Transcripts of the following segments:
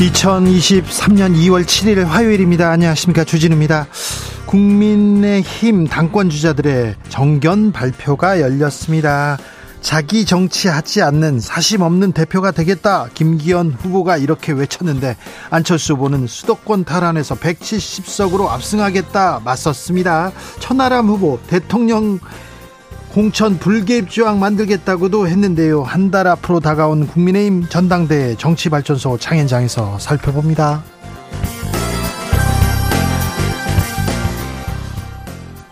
2023년 2월 7일 화요일입니다. 안녕하십니까. 주진우입니다. 국민의힘 당권 주자들의 정견 발표가 열렸습니다. 자기 정치하지 않는 사심 없는 대표가 되겠다. 김기현 후보가 이렇게 외쳤는데 안철수 후보는 수도권 탈환에서 170석으로 압승하겠다 맞섰습니다. 천하람 후보 대통령 공천 불개입 조항 만들겠다고도 했는데요. 한 달 앞으로 다가온 국민의힘 전당대회 정치발전소 장현장에서 살펴봅니다.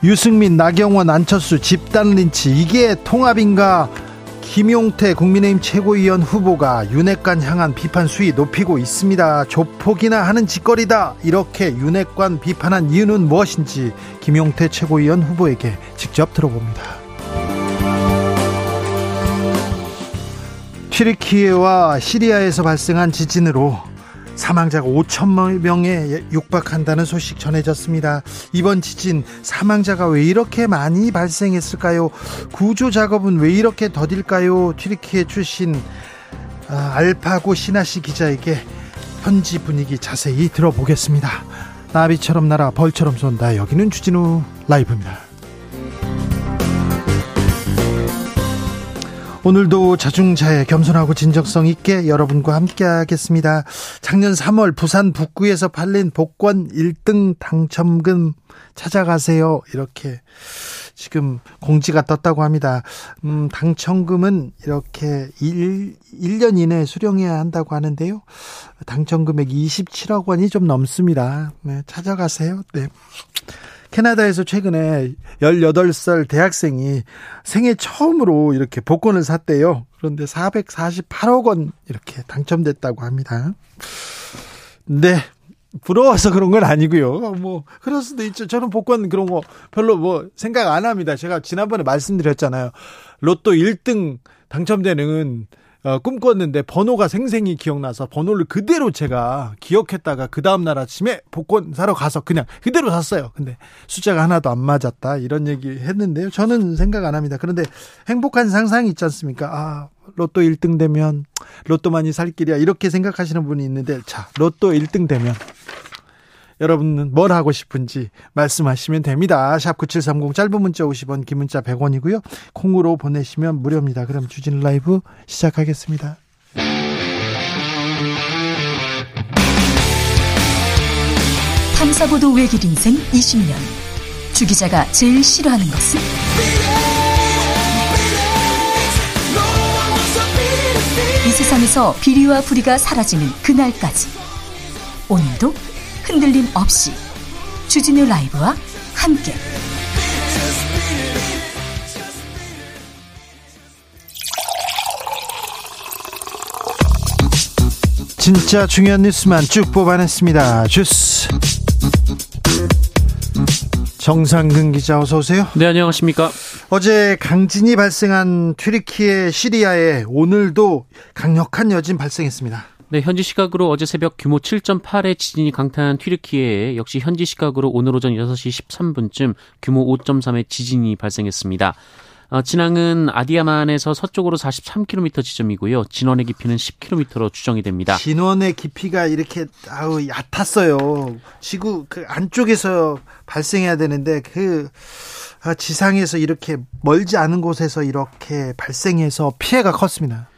유승민, 나경원, 안철수 집단 린치 이게 통합인가? 김용태 국민의힘 최고위원 후보가 윤핵관 향한 비판 수위 높이고 있습니다. 조폭이나 하는 짓거리다. 이렇게 윤핵관 비판한 이유는 무엇인지 김용태 최고위원 후보에게 직접 들어봅니다. 튀르키예와 시리아에서 발생한 지진으로 사망자가 5천 명에 육박한다는 소식 전해졌습니다. 이번 지진 사망자가 왜 이렇게 많이 발생했을까요? 구조 작업은 왜 이렇게 더딜까요? 튀르키예 출신 아, 알파고 시나시 기자에게 현지 분위기 자세히 들어보겠습니다. 나비처럼 날아 벌처럼 쏜다. 여기는 주진우 라이브입니다. 오늘도 자중자애 겸손하고 진정성 있게 여러분과 함께 하겠습니다. 작년 3월 부산 북구에서 팔린 복권 1등 당첨금 찾아가세요. 이렇게 지금 공지가 떴다고 합니다. 음, 당첨금은 이렇게 1, 1년 이내에 수령해야 한다고 하는데요. 당첨금액 27억 원이 좀 넘습니다. 네, 찾아가세요. 네. 캐나다에서 최근에 18살 대학생이 생애 처음으로 이렇게 복권을 샀대요. 그런데 448억 원 이렇게 당첨됐다고 합니다. 네. 부러워서 그런 건 아니고요. 뭐 그럴 수도 있죠. 저는 복권 그런 거 별로 뭐 생각 안 합니다. 제가 지난번에 말씀드렸잖아요. 로또 1등 당첨되는 어, 꿈꿨는데 번호가 생생히 기억나서 번호를 그대로 제가 기억했다가 그 다음날 아침에 복권 사러 가서 그냥 그대로 샀어요. 근데 숫자가 하나도 안 맞았다 이런 얘기 했는데요. 저는 생각 안 합니다. 그런데 행복한 상상이 있지 않습니까? 아 로또 1등 되면 로또만이 살 길이야 이렇게 생각하시는 분이 있는데 자 로또 1등 되면 여러분은 뭘 하고 싶은지 말씀하시면 됩니다. 샵9730 짧은 문자 50원 긴 문자 100원이고요. 콩으로 보내시면 무료입니다. 그럼 주진 라이브 시작하겠습니다. 탐사보도 외길 인생 20년 주 기자가 제일 싫어하는 것은? 이 세상에서 비리와 부리가 사라지는 그날까지 오늘도 흔들림 없이 주진우 라이브와 함께 진짜 중요한 뉴스만 쭉 뽑아냈습니다. 주스 정상근 기자 어서 오세요. 네 안녕하십니까. 어제 강진이 발생한 튀르키예 시리아에 오늘도 강력한 여진 발생했습니다. 네, 현지 시각으로 어제 새벽 규모 7.8의 지진이 강타한 튀르키예에 역시 현지 시각으로 오늘 오전 6시 13분쯤 규모 5.3의 지진이 발생했습니다. 어, 진앙은 아디야만에서 서쪽으로 43km 지점이고요. 진원의 깊이는 10km로 추정이 됩니다. 진원의 깊이가 이렇게 아우 얕았어요. 지구 그 안쪽에서 발생해야 되는데 그 아, 지상에서 이렇게 멀지 않은 곳에서 이렇게 발생해서 피해가 컸습니다.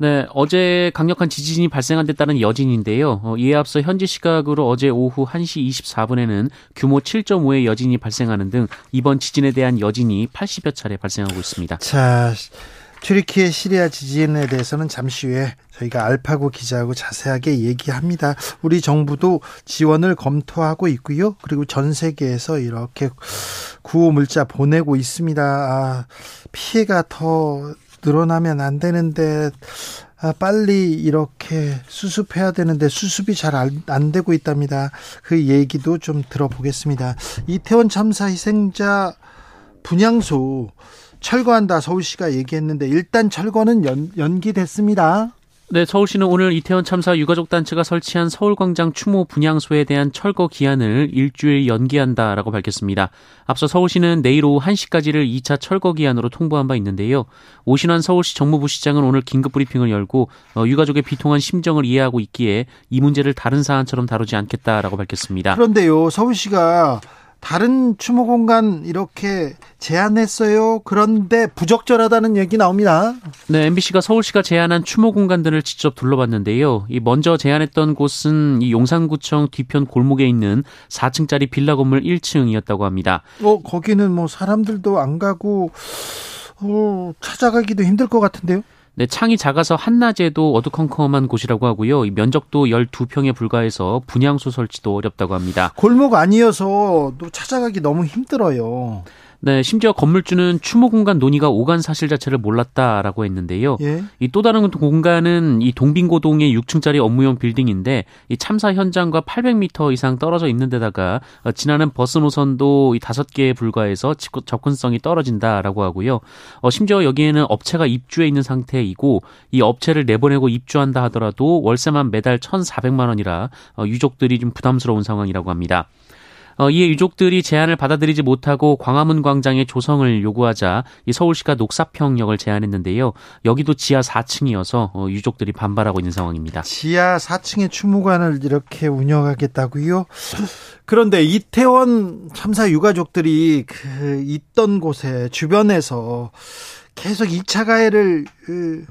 네, 어제 강력한 지진이 발생한 데 따른 여진인데요. 어, 이에 앞서 현지 시각으로 어제 오후 1시 24분에는 규모 7.5의 여진이 발생하는 등 이번 지진에 대한 여진이 80여 차례 발생하고 있습니다. 자, 튀르키예 시리아 지진에 대해서는 잠시 후에 저희가 알파고 기자하고 자세하게 얘기합니다. 우리 정부도 지원을 검토하고 있고요. 그리고 전 세계에서 이렇게 구호 물자 보내고 있습니다. 아, 피해가 더 늘어나면 안 되는데 아, 빨리 이렇게 수습해야 되는데 수습이 잘 안 되고 있답니다. 그 얘기도 좀 들어보겠습니다. 이태원 참사 희생자 분향소 철거한다 서울시가 얘기했는데 일단 철거는 연, 연기됐습니다. 네, 서울시는 오늘 이태원 참사 유가족 단체가 설치한 서울광장 추모 분향소에 대한 철거 기한을 일주일 연기한다라고 밝혔습니다. 앞서 서울시는 내일 오후 1시까지를 2차 철거 기한으로 통보한 바 있는데요. 오신환 서울시 정무부 시장은 오늘 긴급 브리핑을 열고 어, 유가족의 비통한 심정을 이해하고 있기에 이 문제를 다른 사안처럼 다루지 않겠다라고 밝혔습니다. 그런데요, 서울시가 다른 추모 공간 이렇게 제안했어요. 그런데 부적절하다는 얘기 나옵니다. 네, MBC가 서울시가 제안한 추모 공간들을 직접 둘러봤는데요. 이 먼저 제안했던 곳은 이 용산구청 뒤편 골목에 있는 4층짜리 빌라 건물 1층이었다고 합니다. 어, 거기는 뭐 사람들도 안 가고 어, 찾아가기도 힘들 것 같은데요. 네, 창이 작아서 한낮에도 어두컴컴한 곳이라고 하고요. 면적도 12평에 불과해서 분향소 설치도 어렵다고 합니다. 골목 아니어서 또 찾아가기 너무 힘들어요. 네, 심지어 건물주는 추모 공간 논의가 오간 사실 자체를 몰랐다라고 했는데요. 예? 이또 다른 공간은 이 동빙고동의 6층짜리 업무용 빌딩인데 이 참사 현장과 800m 이상 떨어져 있는 데다가 어, 지나는 버스 노선도 이 5개에 불과해서 접근성이 떨어진다라고 하고요. 어, 심지어 여기에는 업체가 입주해 있는 상태이고 이 업체를 내보내고 입주한다 하더라도 월세만 매달 1,400만 원이라 어, 유족들이 좀 부담스러운 상황이라고 합니다. 어, 이에 유족들이 제안을 받아들이지 못하고 광화문 광장의 조성을 요구하자 이 서울시가 녹사평역을 제안했는데요. 여기도 지하 4층이어서 어, 유족들이 반발하고 있는 상황입니다. 지하 4층의 추모관을 이렇게 운영하겠다고요? 그런데 이태원 참사 유가족들이 그 있던 곳에 주변에서 계속 2차 가해를 그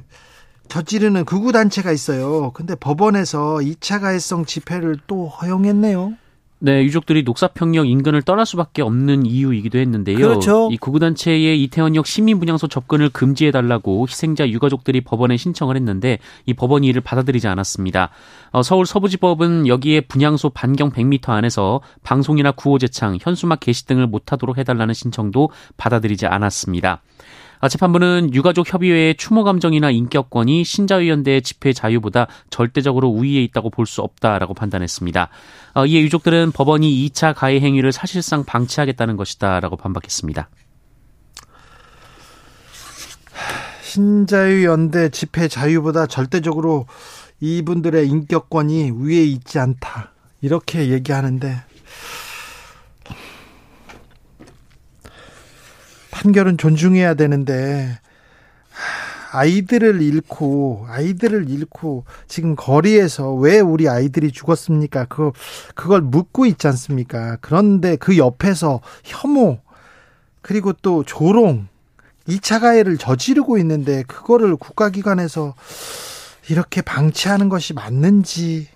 저지르는 극우 단체가 있어요. 근데 법원에서 2차 가해성 집회를 또 허용했네요. 네, 유족들이 녹사평역 인근을 떠날 수밖에 없는 이유이기도 했는데요. 그렇죠. 이 구구단체의 이태원역 시민분향소 접근을 금지해달라고 희생자 유가족들이 법원에 신청을 했는데 이 법원이 이를 받아들이지 않았습니다. 어, 서울 서부지법은 여기에 분향소 반경 100m 안에서 방송이나 구호제창, 현수막 게시 등을 못하도록 해달라는 신청도 받아들이지 않았습니다. 아, 재판부는 유가족 협의회의 추모 감정이나 인격권이 신자유연대의 집회 자유보다 절대적으로 우위에 있다고 볼 수 없다라고 판단했습니다. 아, 이에 유족들은 법원이 2차 가해 행위를 사실상 방치하겠다는 것이다라고 반박했습니다. 신자유연대 집회 자유보다 절대적으로 이분들의 인격권이 위에 있지 않다. 이렇게 얘기하는데 판결은 존중해야 되는데 아이들을 잃고 아이들을 잃고 지금 거리에서 왜 우리 아이들이 죽었습니까? 그 그걸 묻고 있지 않습니까? 그런데 그 옆에서 혐오 그리고 또 조롱 2차 가해를 저지르고 있는데 그거를 국가기관에서 이렇게 방치하는 것이 맞는지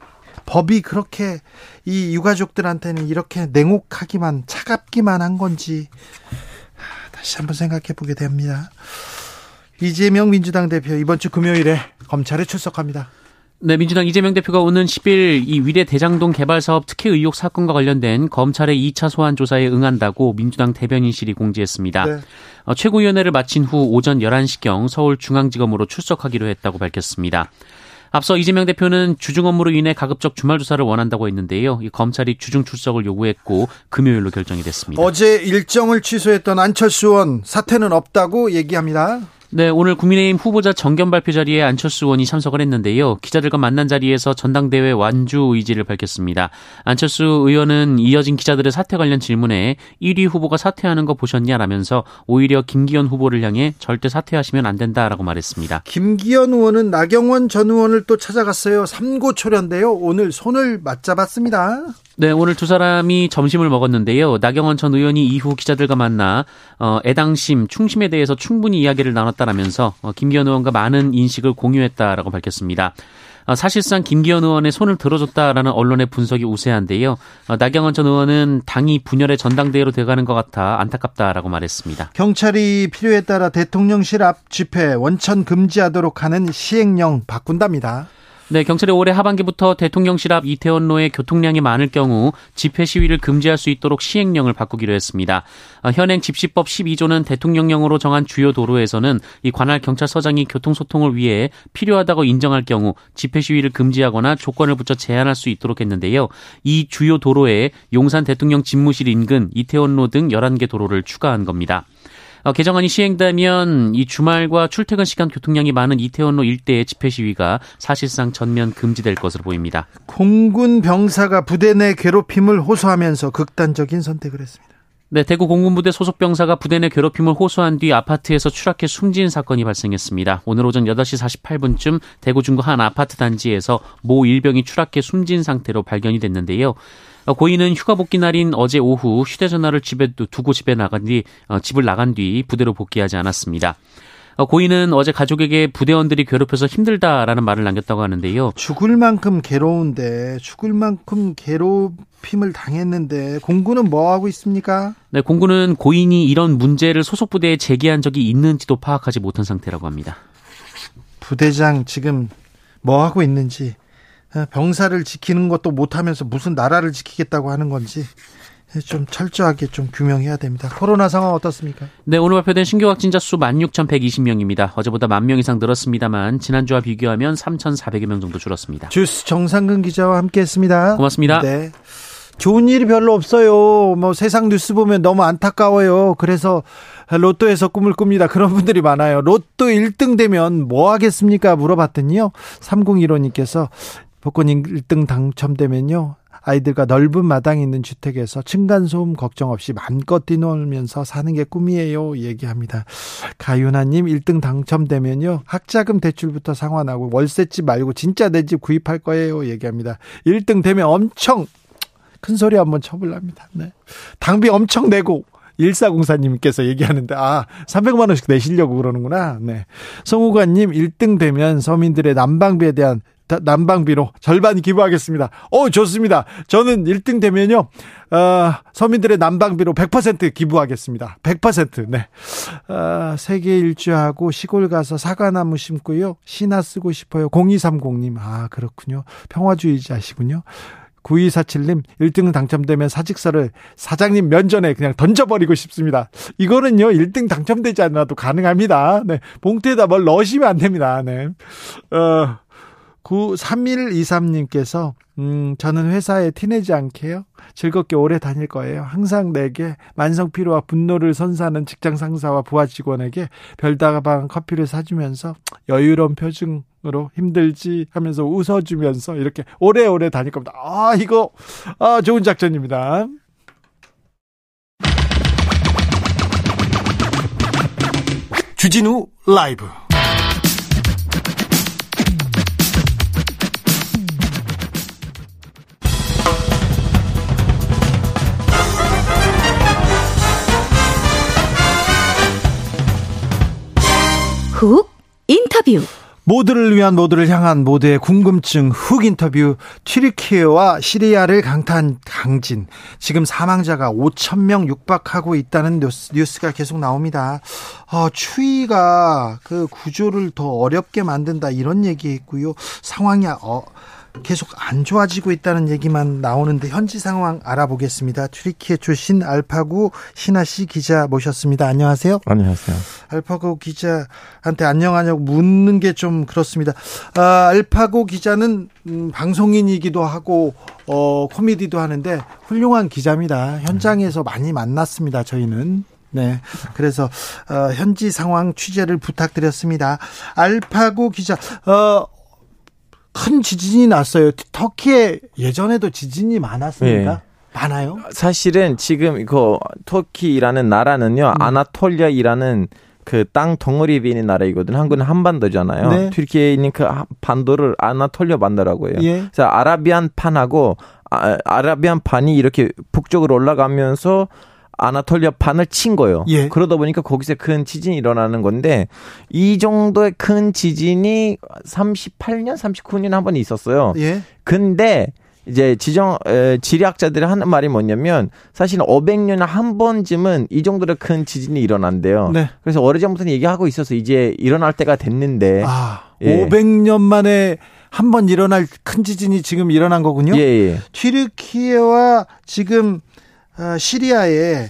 법이 그렇게 이 유가족들한테는 이렇게 냉혹하기만 차갑기만 한 건지 다시 한번 생각해 보게 됩니다. 이재명 민주당 대표 이번 주 금요일에 검찰에 출석합니다. 네, 민주당 이재명 대표가 오는 10일 이 위례 대장동 개발 사업 특혜 의혹 사건과 관련된 검찰의 2차 소환 조사에 응한다고 민주당 대변인실이 공지했습니다. 네. 어, 최고위원회를 마친 후 오전 11시경 서울중앙지검으로 출석하기로 했다고 밝혔습니다. 앞서 이재명 대표는 주중 업무로 인해 가급적 주말 조사를 원한다고 했는데요. 검찰이 주중 출석을 요구했고 금요일로 결정이 됐습니다. 어제 일정을 취소했던 안철수 의원 사퇴는 없다고 얘기합니다. 네, 오늘 국민의힘 후보자 정견 발표 자리에 안철수 의원이 참석을 했는데요. 기자들과 만난 자리에서 전당대회 완주 의지를 밝혔습니다. 안철수 의원은 이어진 기자들의 사퇴 관련 질문에 1위 후보가 사퇴하는 거 보셨냐라면서 오히려 김기현 후보를 향해 절대 사퇴하시면 안 된다라고 말했습니다. 김기현 의원은 나경원 전 의원을 또 찾아갔어요. 삼고초려인데요. 오늘 손을 맞잡았습니다. 네, 오늘 두 사람이 점심을 먹었는데요. 나경원 전 의원이 이후 기자들과 만나 어, 애당심, 충심에 대해서 충분히 이야기를 나눴다 라면서 어, 김기현 의원과 많은 인식을 공유했다라고 밝혔습니다. 어, 사실상 김기현 의원의 손을 들어줬다라는 언론의 분석이 우세한데요. 어, 나경원 전 의원은 당이 분열의 전당대회로 돼가는 것 같아 안타깝다라고 말했습니다. 경찰이 필요에 따라 대통령실 앞 집회 원천 금지하도록 하는 시행령 바꾼답니다. 네, 경찰이 올해 하반기부터 대통령실 앞 이태원로에 교통량이 많을 경우 집회 시위를 금지할 수 있도록 시행령을 바꾸기로 했습니다. 어, 현행 집시법 12조는 대통령령으로 정한 주요 도로에서는 이 관할 경찰서장이 교통소통을 위해 필요하다고 인정할 경우 집회 시위를 금지하거나 조건을 붙여 제한할 수 있도록 했는데요. 이 주요 도로에 용산 대통령 집무실 인근 이태원로 등 11개 도로를 추가한 겁니다. 어, 개정안이 시행되면 이 주말과 출퇴근 시간 교통량이 많은 이태원로 일대의 집회 시위가 사실상 전면 금지될 것으로 보입니다. 공군 병사가 부대 내 괴롭힘을 호소하면서 극단적인 선택을 했습니다. 네, 대구 공군부대 소속 병사가 부대 내 괴롭힘을 호소한 뒤 아파트에서 추락해 숨진 사건이 발생했습니다. 오늘 오전 8시 48분쯤 대구 중구 한 아파트 단지에서 모 일병이 추락해 숨진 상태로 발견이 됐는데요. 어, 고인은 휴가 복귀 날인 어제 오후 휴대전화를 집에 두고 집에 나간 뒤 어, 집을 나간 뒤 부대로 복귀하지 않았습니다. 어, 고인은 어제 가족에게 부대원들이 괴롭혀서 힘들다라는 말을 남겼다고 하는데요. 죽을 만큼 괴로운데 죽을 만큼 괴롭힘을 당했는데 공군은 뭐 하고 있습니까? 네, 공군은 고인이 이런 문제를 소속 부대에 제기한 적이 있는지도 파악하지 못한 상태라고 합니다. 부대장 지금 뭐 하고 있는지 어, 병사를 지키는 것도 못하면서 무슨 나라를 지키겠다고 하는 건지 좀 철저하게 좀 규명해야 됩니다. 코로나 상황 어떻습니까? 네, 오늘 발표된 신규 확진자 수 16,120명입니다. 어제보다 만명 이상 늘었습니다만 지난주와 비교하면 3,400여 명 정도 줄었습니다. 주스 정상근 기자와 함께했습니다. 고맙습니다. 네. 좋은 일이 별로 없어요. 뭐 세상 뉴스 보면 너무 안타까워요. 그래서 로또에서 꿈을 꿉니다. 그런 분들이 많아요. 로또 1등 되면 뭐 하겠습니까? 물어봤더니요. 3015님께서 복권 1등 당첨되면요. 아이들과 넓은 마당이 있는 주택에서 층간소음 걱정 없이 맘껏 뛰놀면서 사는 게 꿈이에요. 얘기합니다. 가윤아님 1등 당첨되면요. 학자금 대출부터 상환하고 월세집 말고 진짜 내 집 구입할 거예요. 얘기합니다. 1등 되면 엄청 큰 소리 한번 쳐볼랍니다. 네. 당비 엄청 내고 1404님께서 얘기하는데, 아, 300만원씩 내시려고 그러는구나. 네. 송우관님, 1등 되면 서민들의 난방비에 대한 난방비로 절반 기부하겠습니다. 어, 좋습니다. 저는 1등 되면요, 어, 서민들의 난방비로 100% 기부하겠습니다. 100%. 네. 어, 세계 일주하고 시골 가서 사과나무 심고요. 신화 쓰고 싶어요. 0230님. 아, 그렇군요. 평화주의자시군요. 9247님 1등 당첨되면 사직서를 사장님 면전에 그냥 던져버리고 싶습니다. 이거는요 1등 당첨되지 않아도 가능합니다. 네 봉투에다 뭘 넣으시면 안 됩니다. 네. 어, 93123님께서 음, 저는 회사에 티내지 않게요. 즐겁게 오래 다닐 거예요. 항상 내게 만성 피로와 분노를 선사하는 직장 상사와 부하 직원에게 별다방 커피를 사주면서 여유로운 표정으로 힘들지 하면서 웃어주면서 이렇게 오래오래 다닐 겁니다. 아, 이거, 아, 좋은 작전입니다. 주진우 라이브 훅 인터뷰 모두를 위한 모두를 향한 모두의 궁금증 훅 인터뷰 튀르키예와 시리아를 강타한 강진 지금 사망자가 5천 명 육박하고 있다는 뉴스, 가 계속 나옵니다. 어, 추위가 그 구조를 더 어렵게 만든다 이런 얘기했고요. 상황이 어, 계속 안 좋아지고 있다는 얘기만 나오는데 현지 상황 알아보겠습니다. 튀르키예 출신 알파고 신하 씨 기자 모셨습니다. 안녕하세요. 안녕하세요. 알파고 기자한테 안녕하냐고 묻는 게 좀 그렇습니다. 아, 알파고 기자는 음, 방송인이기도 하고 어, 코미디도 하는데 훌륭한 기자입니다. 현장에서 많이 만났습니다. 저희는. 네. 그래서 어, 현지 상황 취재를 부탁드렸습니다. 알파고 기자, 어, 큰 지진이 났어요. 터키에 예전에도 지진이 많았습니까? 네. 많아요? 사실은 지금 그 터키라는 나라는요, 음. 아나톨리아이라는 그 땅 덩어리에 있는 나라이거든. 한국은 한반도잖아요. 네. 튀르키에 있는 그 반도를 아나톨리아 반도라고 해요. 예. 그래서 아라비안 판하고 아, 아라비안 판이 이렇게 북쪽으로 올라가면서 아나톨리아 반을 친 거예요. 예. 그러다 보니까 거기서 큰 지진이 일어나는 건데 이 정도의 큰 지진이 38년, 39년 한 번 있었어요. 예. 근데 이제 지정 에, 지리학자들이 하는 말이 뭐냐면 사실 500년에 한 번쯤은 이 정도로 큰 지진이 일어난대요. 네. 그래서 오래전부터 얘기하고 있어서 이제 일어날 때가 됐는데 아, 예. 500년 만에 한 번 일어날 큰 지진이 지금 일어난 거군요. 예, 예. 튀르키예와 지금 아, 시리아에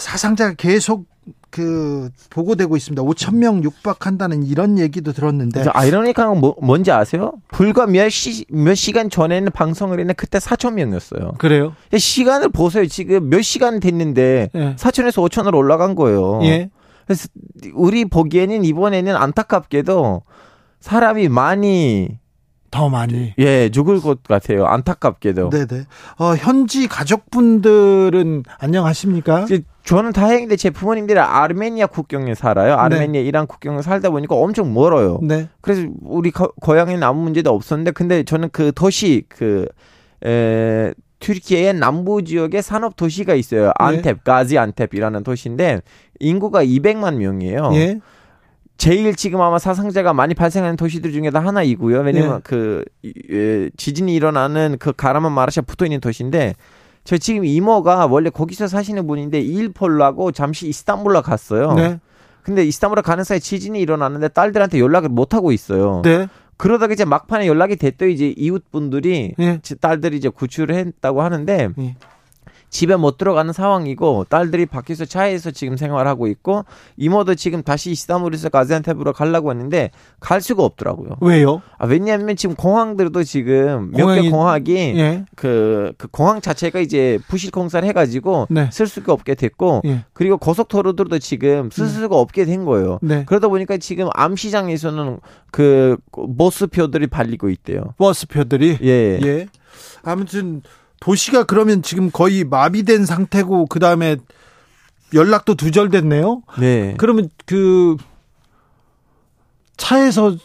사상자가 계속 그 보고되고 있습니다. 5천 명 육박한다는 이런 얘기도 들었는데 아이러니한 건 뭐, 뭔지 아세요? 불과 몇, 시, 몇 시간 전에는 방송을 했는데 그때 4천 명이었어요. 그래요? 시간을 보세요. 지금 몇 시간 됐는데 예. 4천에서 5천으로 올라간 거예요. 예. 그래서 우리 보기에는 이번에는 안타깝게도 사람이 많이 더 많이. 예 죽을 것 같아요. 안타깝게도. 네네. 어, 현지 가족분들은 안녕하십니까? 저는 다행인데 제 부모님들이 아르메니아 국경에 살아요. 아르메니아 이란 국경에 살다 보니까 엄청 멀어요. 네. 그래서 우리 거, 고향에는 아무 문제도 없었는데 근데 저는 그 도시 그 에, 튀르키예의 남부 지역에 산업 도시가 있어요. 안텝, 가지 안텝이라는 도시인데 인구가 200만 명이에요. 예. 제일 지금 아마 사상자가 많이 발생하는 도시들 중에도 하나이고요. 왜냐면 예. 그 에, 지진이 일어나는 그 가라만 마라샤 붙어 있는 도시인데 저 지금 이모가 원래 거기서 사시는 분인데 일 보려고 잠시 이스탄불로 갔어요. 네. 근데 이스탄불에 가는 사이 지진이 일어났는데 딸들한테 연락을 못 하고 있어요. 네. 그러다가 이제 막판에 연락이 됐더니 이제 이웃 분들이 예. 지- 딸들이 이제 구출을 했다고 하는데 예. 집에 못 들어가는 상황이고 딸들이 밖에서 차에서 지금 생활하고 있고 이모도 지금 다시 이스탄불에서 가지안테프로 가려고 했는데 갈 수가 없더라고요. 왜요? 아, 왜냐하면 지금 공항들도 지금 몇 개 공항이- 공항이 예. 그, 그 공항 자체가 이제 부실 공사를 해가지고 네. 쓸 수가 없게 됐고 예. 그리고 고속도로들도 지금 쓸 수가 없게 된 거예요. 네. 그러다 보니까 지금 암시장에서는 그 버스표들이 발리고 있대요. 버스표들이 예. 예. 아무튼 도시가 그러면 지금 거의 마비된 상태고 그 다음에 연락도 두절됐네요. 네. 그러면 그 차에서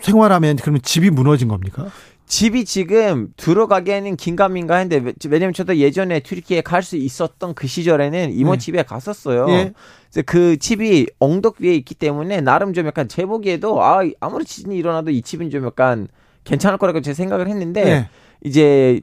생활하면 그러면 집이 무너진 겁니까? 집이 지금 들어가기에는 긴가민가한데 왜- 왜냐면 저도 예전에 튀르키예 갈수 있었던 그 시절에는 이모 네. 집에 갔었어요. 예. 그래서 그 집이 엉덕 위에 있기 때문에 나름 좀 약간 제 보기에도 아 아무리 지진이 일어나도 이 집은 좀 약간 괜찮을 거라고 제 생각을 했는데 예. 이제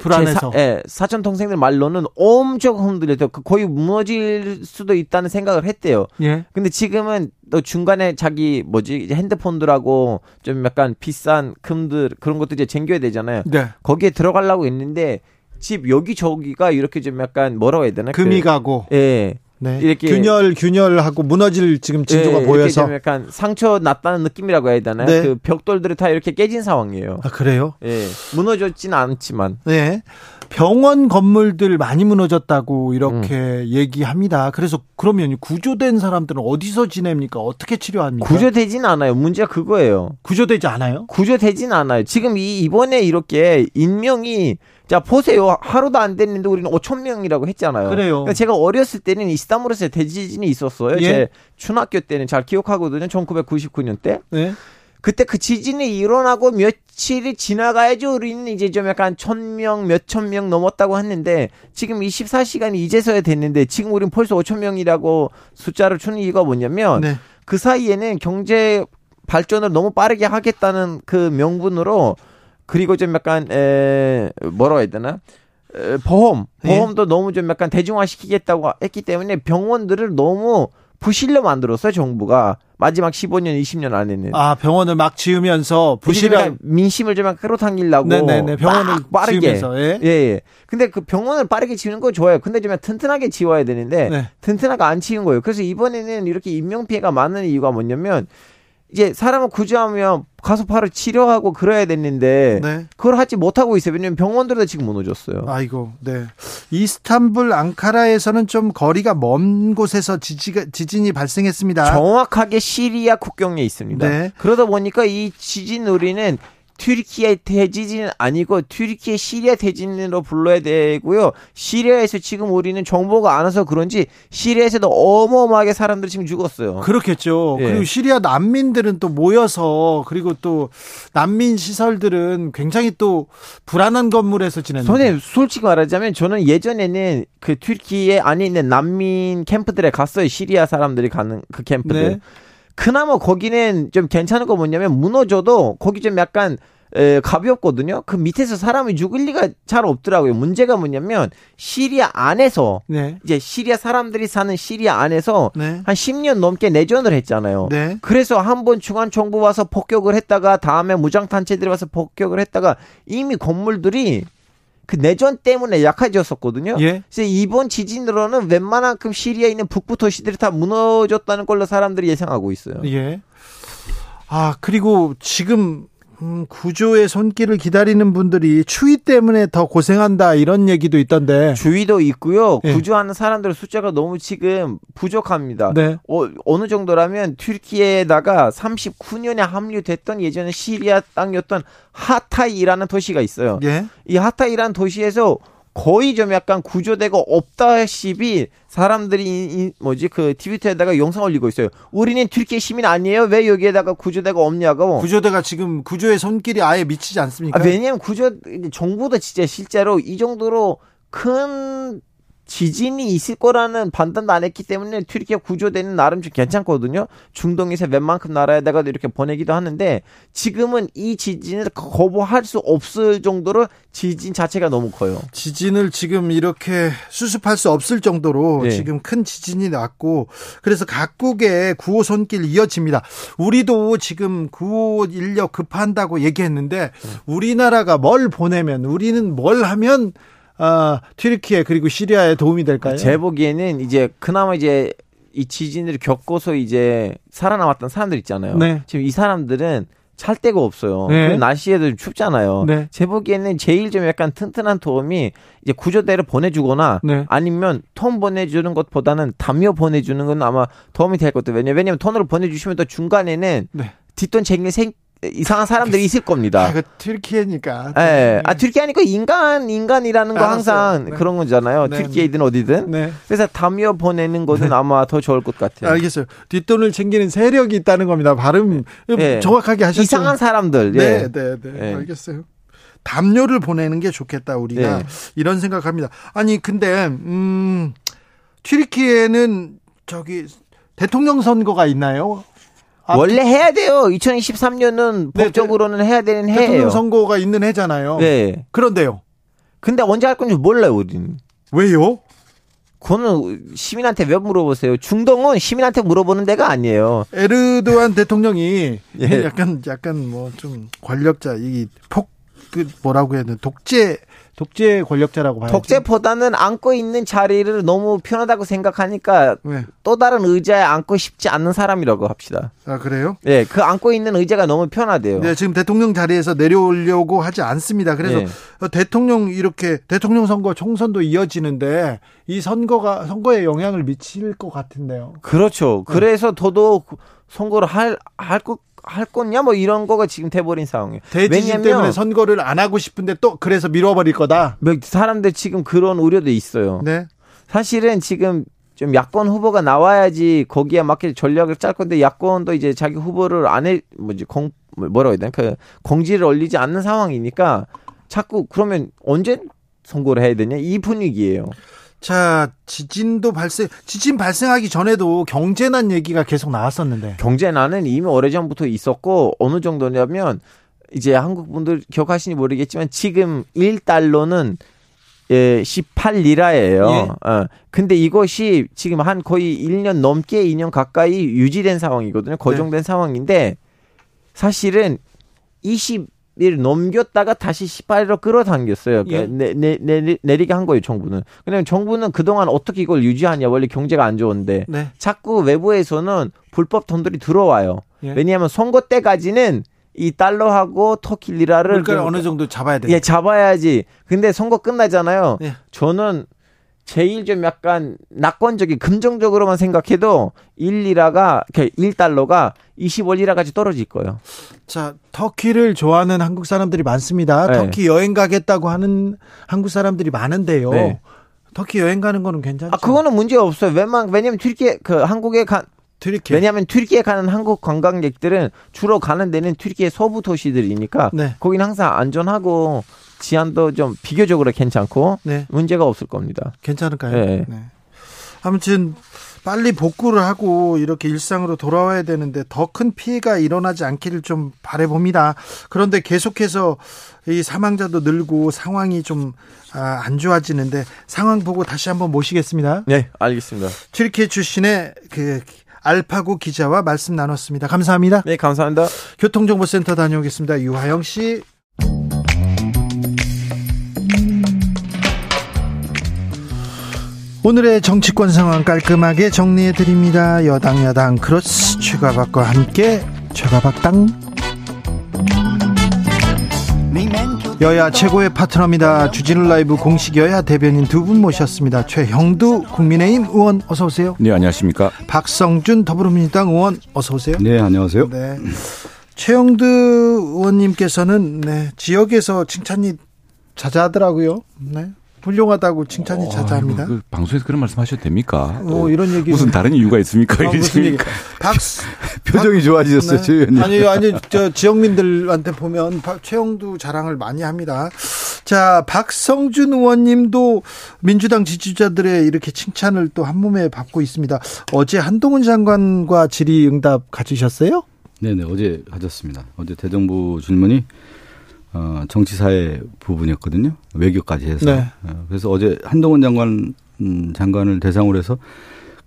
불안해서. 제 사, 예, 사촌 동생들 말로는 엄청 흔들려서 그 거의 무너질 수도 있다는 생각을 했대요. 예. 근데 지금은 또 중간에 자기 뭐지 이제 핸드폰들하고 좀 약간 비싼 금들 그런 것도 이제 챙겨야 되잖아요. 네. 거기에 들어가려고 했는데 집 여기 저기가 이렇게 좀 약간 뭐라고 해야 되나? 금이 그, 가고 예. 네. 이렇게- 균열 균열하고 무너질 지금 징조가 예, 이렇게 보여서 좀 약간 상처 났다는 느낌이라고 해야 되나요? 네. 그 벽돌들이 다 이렇게 깨진 상황이에요. 아 그래요? 예. 무너졌지는 않지만. 네. 병원 건물들 많이 무너졌다고 이렇게 음. 얘기합니다. 그래서 그러면 구조된 사람들은 어디서 지냅니까? 어떻게 치료합니까? 구조되진 않아요. 문제가 그거예요. 구조되지 않아요? 구조되진 않아요. 지금 이 이번에 이렇게 인명이 자 보세요. 하루도 안 됐는데 우리는 5천 명이라고 했잖아요. 그래요. 그러니까 제가 어렸을 때는 이스탄불에서 대지진이 있었어요. 예. 제 초등학교 때는 잘 기억하거든요. 1999년 때. 네. 그때 그 지진이 일어나고 며칠이 지나가야지 우리는 이제 좀 약간 천 명, 몇천 명 넘었다고 했는데 지금 24시간이 이제서야 됐는데 지금 우리는 벌써 5천 명이라고 숫자를 주는 이유가 뭐냐면 네. 그 사이에는 경제 발전을 너무 빠르게 하겠다는 그 명분으로 그리고 좀 약간 에 뭐라고 해야 되나 에, 보험 예. 보험도 너무 좀 약간 대중화시키겠다고 했기 때문에 병원들을 너무 부실로 만들었어요 정부가 마지막 15년 20년 안에는 아 병원을 막 지으면서 부실한 민심을 좀 끌어당기려고 네네네 병원을 막 빠르게 지으면서 예. 예, 예. 근데 그 병원을 빠르게 지우는 거 좋아요. 근데 좀 튼튼하게 지워야 되는데 네. 튼튼하게 안 지운 거예요. 그래서 이번에는 이렇게 인명 피해가 많은 이유가 뭐냐면 이제 사람을 구조하면 가서 바로 치료하고 그래야 됐는데 네. 그걸 하지 못하고 있어요. 왜냐면 병원들도 지금 무너졌어요. 아이고, 네. 이스탄불 앙카라에서는 좀 거리가 먼 곳에서 지지가, 지진이 발생했습니다. 정확하게 시리아 국경에 있습니다. 네. 그러다 보니까 이 지진 우리는 튀르키예 대지진은 아니고 튀르키예 시리아 대지진으로 불러야 되고요. 시리아에서 지금 우리는 정보가 안 와서 그런지 시리아에서도 어마어마하게 사람들이 지금 죽었어요. 그렇겠죠. 예. 그리고 시리아 난민들은 또 모여서 그리고 또 난민 시설들은 굉장히 또 불안한 건물에서 지내는. 선생님 솔직히 말하자면 저는 예전에는 그 튀르키예 안에 있는 난민 캠프들에 갔어요. 시리아 사람들이 가는 그 캠프들. 네. 그나마 거기는 좀 괜찮은 거 뭐냐면 무너져도 거기 좀 약간 에, 가볍거든요. 그 밑에서 사람이 죽을 리가 잘 없더라고요. 문제가 뭐냐면 시리아 안에서 네. 이제 시리아 사람들이 사는 시리아 안에서 네. 한 10년 넘게 내전을 했잖아요. 네. 그래서 한 번 중앙 정부 와서 폭격을 했다가 다음에 무장 단체들이 와서 폭격을 했다가 이미 건물들이 그 내전 때문에 약해졌었거든요. 예? 그래서 이번 지진으로는 웬만한큼 시리아에 있는 북부 도시들이 다 무너졌다는 걸로 사람들이 예상하고 있어요. 예. 아 그리고 지금 음, 구조의 손길을 기다리는 분들이 추위 때문에 더 고생한다 이런 얘기도 있던데. 추위도 있고요. 예. 구조하는 사람들 숫자가 너무 지금 부족합니다. 네. 어, 어느 정도라면 튀르키에다가 39년에 합류됐던 예전에 시리아 땅이었던 하타이라는 도시가 있어요. 예. 이 하타이라는 도시에서 거의 좀 약간 구조되고 없다시피 사람들이 이, 뭐지 그 트위터에다가 영상 올리고 있어요. 우리는 튀르키예 시민 아니에요? 왜 여기에다가 구조대가 없냐고. 구조대가 지금 구조의 손길이 아예 미치지 않습니까? 아, 왜냐면 구조 정부도 진짜 실제로 이 정도로 큰 지진이 있을 거라는 판단도 안 했기 때문에 튀르키예 구조되는 나름 좀 괜찮거든요. 중동에서 웬만큼 나라에다가 이렇게 보내기도 하는데 지금은 이 지진을 거부할 수 없을 정도로 지진 자체가 너무 커요. 지진을 지금 이렇게 수습할 수 없을 정도로 네. 지금 큰 지진이 났고 그래서 각국의 구호 손길 이어집니다. 우리도 지금 구호 인력 급한다고 얘기했는데 우리나라가 뭘 보내면 우리는 뭘 하면 아, 튀르키예 그리고 시리아에 도움이 될까요? 제 보기에는 이제 그나마 이제 이 지진을 겪고서 이제 살아남았던 사람들 있잖아요. 네. 지금 이 사람들은 찰 데가 없어요. 네. 날씨에도 춥잖아요. 네. 제 보기에는 제일 좀 약간 튼튼한 도움이 이제 구조대를 보내주거나 네. 아니면 톤 보내주는 것보다는 담요 보내주는 건 아마 도움이 될것 같아요. 왜냐면, 왜냐면 톤으로 보내주시면 또 중간에는 네. 뒷돈 챙길 생, 이상한 사람들이 있을 겁니다. 아, 그 튀르키예니까. 예. 네. 아, 튀르키예니까 인간, 인간이라는 거 항상 네. 그런 거잖아요. 네. 튀르키예든 어디든. 네. 그래서 담요 보내는 것은 네. 아마 더 좋을 것 같아요. 알겠어요. 뒷돈을 챙기는 세력이 있다는 겁니다. 발음 네. 정확하게 하셨죠. 이상한 사람들. 네, 예. 네, 네, 네. 알겠어요. 담요를 보내는 게 좋겠다 우리가 이런 생각합니다. 아니 근데 음 튀르키예는 저기 대통령 선거가 있나요? 아, 원래 해야 돼요. 2023년은 네, 법적으로는 해야 되는 해예요. 대통령 선거가 있는 해잖아요. 네. 그런데요. 근데 언제 할 건지 몰라요, 우리는. 왜요? 그거는 시민한테 왜 물어보세요? 중동은 시민한테 물어보는 데가 아니에요. 에르도안 대통령이 예. 약간 약간 뭐 좀 권력자 이폭그 뭐라고 해야 되나 독재 독재 권력자라고 봐요. 독재보다는 안고 있는 자리를 너무 편하다고 생각하니까 네. 또 다른 의자에 앉고 싶지 않는 사람이라고 합시다. 아 그래요? 네, 그 앉고 있는 의자가 너무 편하대요. 네, 지금 대통령 자리에서 내려오려고 하지 않습니다. 그래서 네. 대통령 이렇게 대통령 선거 총선도 이어지는데 이 선거가 선거에 영향을 미칠 것 같은데요. 그렇죠. 네. 그래서 더더욱 선거를 할 할 것 할 거냐 뭐 이런 거가 지금 돼버린 상황이에요. 대지진 때문에 선거를 안 하고 싶은데 또 그래서 미뤄버릴 거다. 뭐 사람들 지금 그런 우려도 있어요. 네. 사실은 지금 좀 야권 후보가 나와야지 거기에 맞게 전략을 짤 건데 야권도 이제 자기 후보를 안해 뭐지 공 뭐라고 해야 되나 그 공지를 올리지 않는 상황이니까 자꾸 그러면 언제 선거를 해야 되냐 이 분위기예요. 자, 지진도 발생, 지진 발생하기 전에도 경제난 얘기가 계속 나왔었는데. 경제난은 이미 오래전부터 있었고, 어느 정도냐면, 이제 한국 분들 기억하시니 모르겠지만, 지금 1달러는 예, 18리라예요. 예. 어. 근데 이것이 지금 한 거의 1년 넘게 2년 가까이 유지된 상황이거든요. 고정된 네. 상황인데 사실은 20 를 넘겼다가 다시 18로 끌어당겼어요. 그러니까 예. 내, 내, 내, 내리게 한 거예요, 정부는. 왜냐면 정부는 그동안 어떻게 이걸 유지하냐. 원래 경제가 안 좋은데. 네. 자꾸 외부에서는 불법 돈들이 들어와요. 예. 왜냐하면 선거 때까지는 이 달러하고 터키 리라를 그러니까 어느 정도 잡아야 돼. 예, 잡아야지. 근데 선거 끝나잖아요. 예. 저는 제일 좀 약간 낙관적인 긍정적으로만 생각해도 1리라가 1달러가 25리라까지 떨어질 거예요. 자, 터키를 좋아하는 한국 사람들이 많습니다. 네. 터키 여행 가겠다고 하는 한국 사람들이 많은데요. 네. 터키 여행 가는 거는 괜찮죠? 아, 그거는 문제 없어요. 왜냐면 왜냐면 튀르키예 그 한국에 간 튀르키예. 왜냐하면 튀르키예 가는 한국 관광객들은 주로 가는 데는 튀르키예의 서부 도시들이니까 네. 거기는 항상 안전하고 치안도 좀 비교적으로 괜찮고 네. 문제가 없을 겁니다. 괜찮을까요? 네. 네. 아무튼 빨리 복구를 하고 이렇게 일상으로 돌아와야 되는데 더 큰 피해가 일어나지 않기를 좀 바래봅니다. 그런데 계속해서 이 사망자도 늘고 상황이 좀안 아, 좋아지는데 상황 보고 다시 한번 모시겠습니다. 네, 알겠습니다. 튀르키 출신의 그 알파고 기자와 말씀 나눴습니다. 감사합니다. 네, 감사합니다. 교통정보센터 다녀오겠습니다. 유하영 씨. 오늘의 정치권 상황 깔끔하게 정리해 드립니다. 여당 야당 크로스 최가박과 함께 최가박당 여야 최고의 파트너입니다. 주진우 라이브 공식 여야 대변인 두 분 모셨습니다. 최형두 국민의힘 의원 어서 오세요. 네, 안녕하십니까? 박성준 더불어민주당 의원 어서 오세요. 네, 안녕하세요. 네. 최형두 의원님께서는 네, 지역에서 칭찬이 자자하더라고요. 네. 훌륭하다고 칭찬이 어, 자자합니다. 그 방송에서 그런 말씀 하셔도 됩니까? 뭐 이런 얘기 무슨 다른 이유가 있습니까? 어, 무슨 얘기? 박 표정이 좋아지셨어요, 네. 의원님. 아니 아니 저 지역민들한테 보면 최영두 자랑을 많이 합니다. 자, 박성준 의원님도 민주당 지지자들의 이렇게 칭찬을 또 한 몸에 받고 있습니다. 어제 한동훈 장관과 질의응답 가지셨어요? 네네 어제 가졌습니다. 어제 대정부 질문이 어, 정치사회 부분이었거든요. 외교까지 해서. 네. 어, 그래서 어제 한동훈 장관, 음, 장관을 대상으로 해서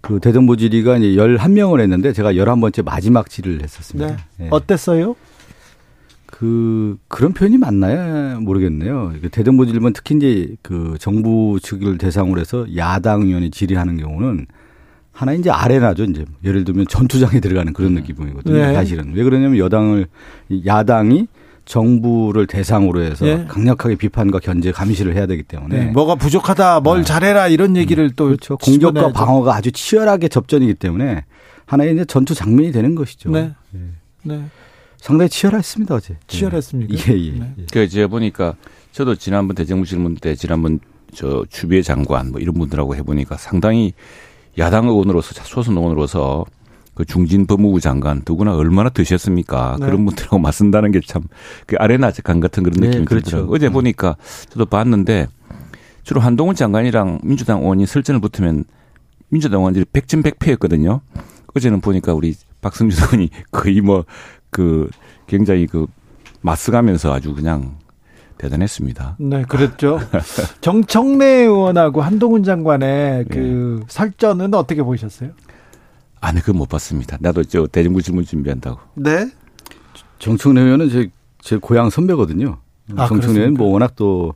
그 대정부 질의가 이제 11명을 했는데 제가 11번째 마지막 질의를 했었습니다. 네. 네. 어땠어요? 그, 그런 표현이 맞나요? 모르겠네요. 그 대정부 질문 특히 이제 그 정부 측을 대상으로 해서 야당 의원이 질의하는 경우는 하나 이제 아레나죠. 이제 예를 들면 전투장에 들어가는 그런 느낌이거든요. 네. 사실은. 왜 그러냐면 여당을, 야당이 정부를 대상으로 해서 예. 강력하게 비판과 견제 감시를 해야 되기 때문에 네. 뭐가 부족하다, 뭘 네. 잘해라 이런 얘기를 음. 또 그렇죠. 공격과 방어가 아주 치열하게 접전이기 때문에 하나의 이제 전투 장면이 되는 것이죠. 네. 네. 네. 상당히 치열했습니다 어제. 치열했습니까? 예, 예. 네. 예. 그 제가 보니까 저도 지난번 대정부 질문 때 지난번 저 주비의 장관 뭐 이런 분들하고 해보니까 상당히 야당 의원으로서 소선 의원으로서 그 중진 법무부 장관 누구나 얼마나 드셨습니까? 네. 그런 분들하고 맞쓴다는 게 참 그 아레나 간 같은 그런 네, 느낌이 네, 그렇죠. 들더라고요. 어제 음. 보니까 저도 봤는데 주로 한동훈 장관이랑 민주당 의원이 설전을 붙으면 민주당 의원들이 백진백패였거든요. 어제는 보니까 우리 박승주 의원이 거의 뭐 그 굉장히 그 맞서가면서 아주 그냥 대단했습니다. 네, 그랬죠. 정청래 의원하고 한동훈 장관의 그 네. 설전은 어떻게 보셨어요? 아니, 그건 못 봤습니다. 나도 저 대정부 질문 준비한다고. 네. 정청래 의원은 제, 제 고향 선배거든요. 아, 정청래 의원은 뭐 워낙 또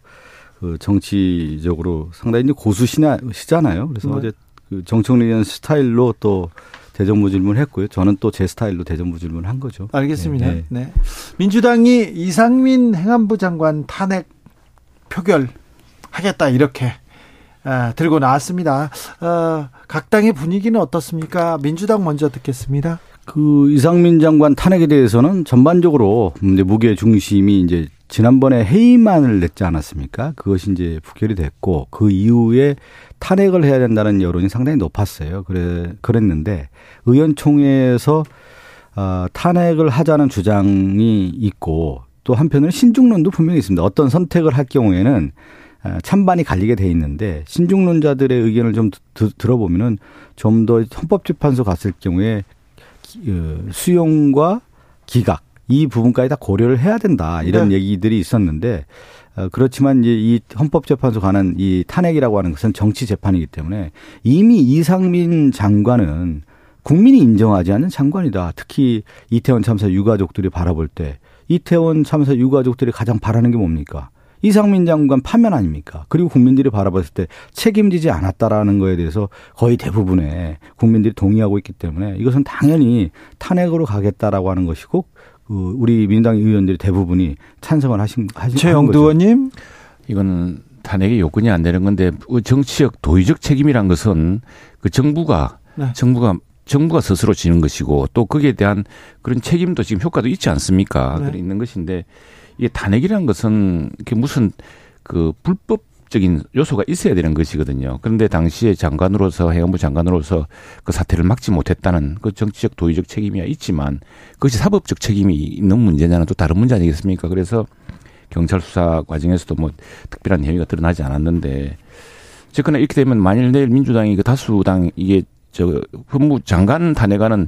그 정치적으로 상당히 고수시잖아요. 그래서 네. 어제 그 정청래 의원 스타일로 또 대정부 질문을 했고요. 저는 또 제 스타일로 대정부 질문을 한 거죠. 알겠습니다. 네. 네. 민주당이 이상민 행안부 장관 탄핵 표결 하겠다 이렇게 아, 들고 나왔습니다. 어, 각 당의 분위기는 어떻습니까? 민주당 먼저 듣겠습니다. 그 이상민 장관 탄핵에 대해서는 전반적으로 무게 중심이 이제 지난번에 해임안을 냈지 않았습니까? 그것이 이제 부결이 됐고 그 이후에 탄핵을 해야 된다는 여론이 상당히 높았어요. 그래 그랬는데 의원총회에서 어, 탄핵을 하자는 주장이 있고 또 한편으로는 신중론도 분명히 있습니다. 어떤 선택을 할 경우에는 어, 찬반이 갈리게 돼 있는데 신중론자들의 의견을 좀 들어보면은 좀 더 헌법재판소 갔을 경우에 어, 수용과 기각 이 부분까지 다 고려를 해야 된다 이런 네. 얘기들이 있었는데 어, 그렇지만 이제 이 헌법재판소 가는 이 탄핵이라고 하는 것은 정치 재판이기 때문에 이미 이상민 장관은 국민이 인정하지 않는 장관이다. 특히 이태원 참사 유가족들이 바라볼 때 이태원 참사 유가족들이 가장 바라는 게 뭡니까? 이상민 장관 파면 아닙니까? 그리고 국민들이 바라봤을 때 책임지지 않았다라는 거에 대해서 거의 대부분의 국민들이 동의하고 있기 때문에 이것은 당연히 탄핵으로 가겠다라고 하는 것이고 그 우리 민주당 의원들이 대부분이 찬성을 하신 하신 최영두 의원님 이거는 탄핵의 요건이 안 되는 건데 그 정치적 도의적 책임이란 것은 그 정부가 네. 정부가 정부가 스스로 지는 것이고 또 거기에 대한 그런 책임도 지금 효과도 있지 않습니까? 네. 그래 있는 것인데 이게 탄핵이라는 것은 그 무슨 그 불법 적인 요소가 있어야 되는 것이거든요. 그런데 당시에 장관으로서 해양부 장관으로서 그 사태를 막지 못했다는 그 정치적 도의적 책임이야 있지만 그것이 사법적 책임이 있는 문제냐는 또 다른 문제 아니겠습니까? 그래서 경찰 수사 과정에서도 뭐 특별한 혐의가 드러나지 않았는데 어쨌거나 이렇게 되면 만일 내일 민주당이 그 다수당 이게 저 법무 장관 탄핵안은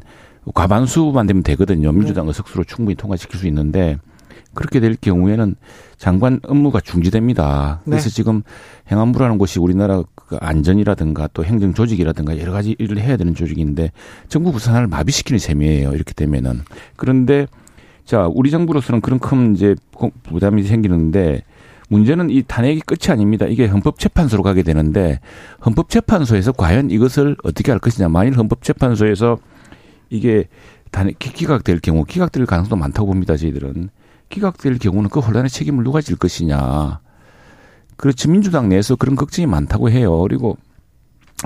과반수만 되면 되거든요. 민주당 의 석수로 충분히 통과시킬 수 있는데 그렇게 될 경우에는 장관 업무가 중지됩니다. 그래서 네. 지금 행안부라는 곳이 우리나라 그 안전이라든가 또 행정 조직이라든가 여러 가지 일을 해야 되는 조직인데 정부 부산을 마비시키는 셈이에요. 이렇게 되면은 그런데 자 우리 정부로서는 그런 큰 이제 부담이 생기는데 문제는 이 탄핵이 끝이 아닙니다. 이게 헌법재판소로 가게 되는데 헌법재판소에서 과연 이것을 어떻게 할 것이냐. 만일 헌법재판소에서 이게 탄핵 기각될 경우 기각될 가능성도 많다고 봅니다. 저희들은 기각될 경우는 그 혼란의 책임을 누가 질 것이냐. 그렇지 민주당 내에서 그런 걱정이 많다고 해요. 그리고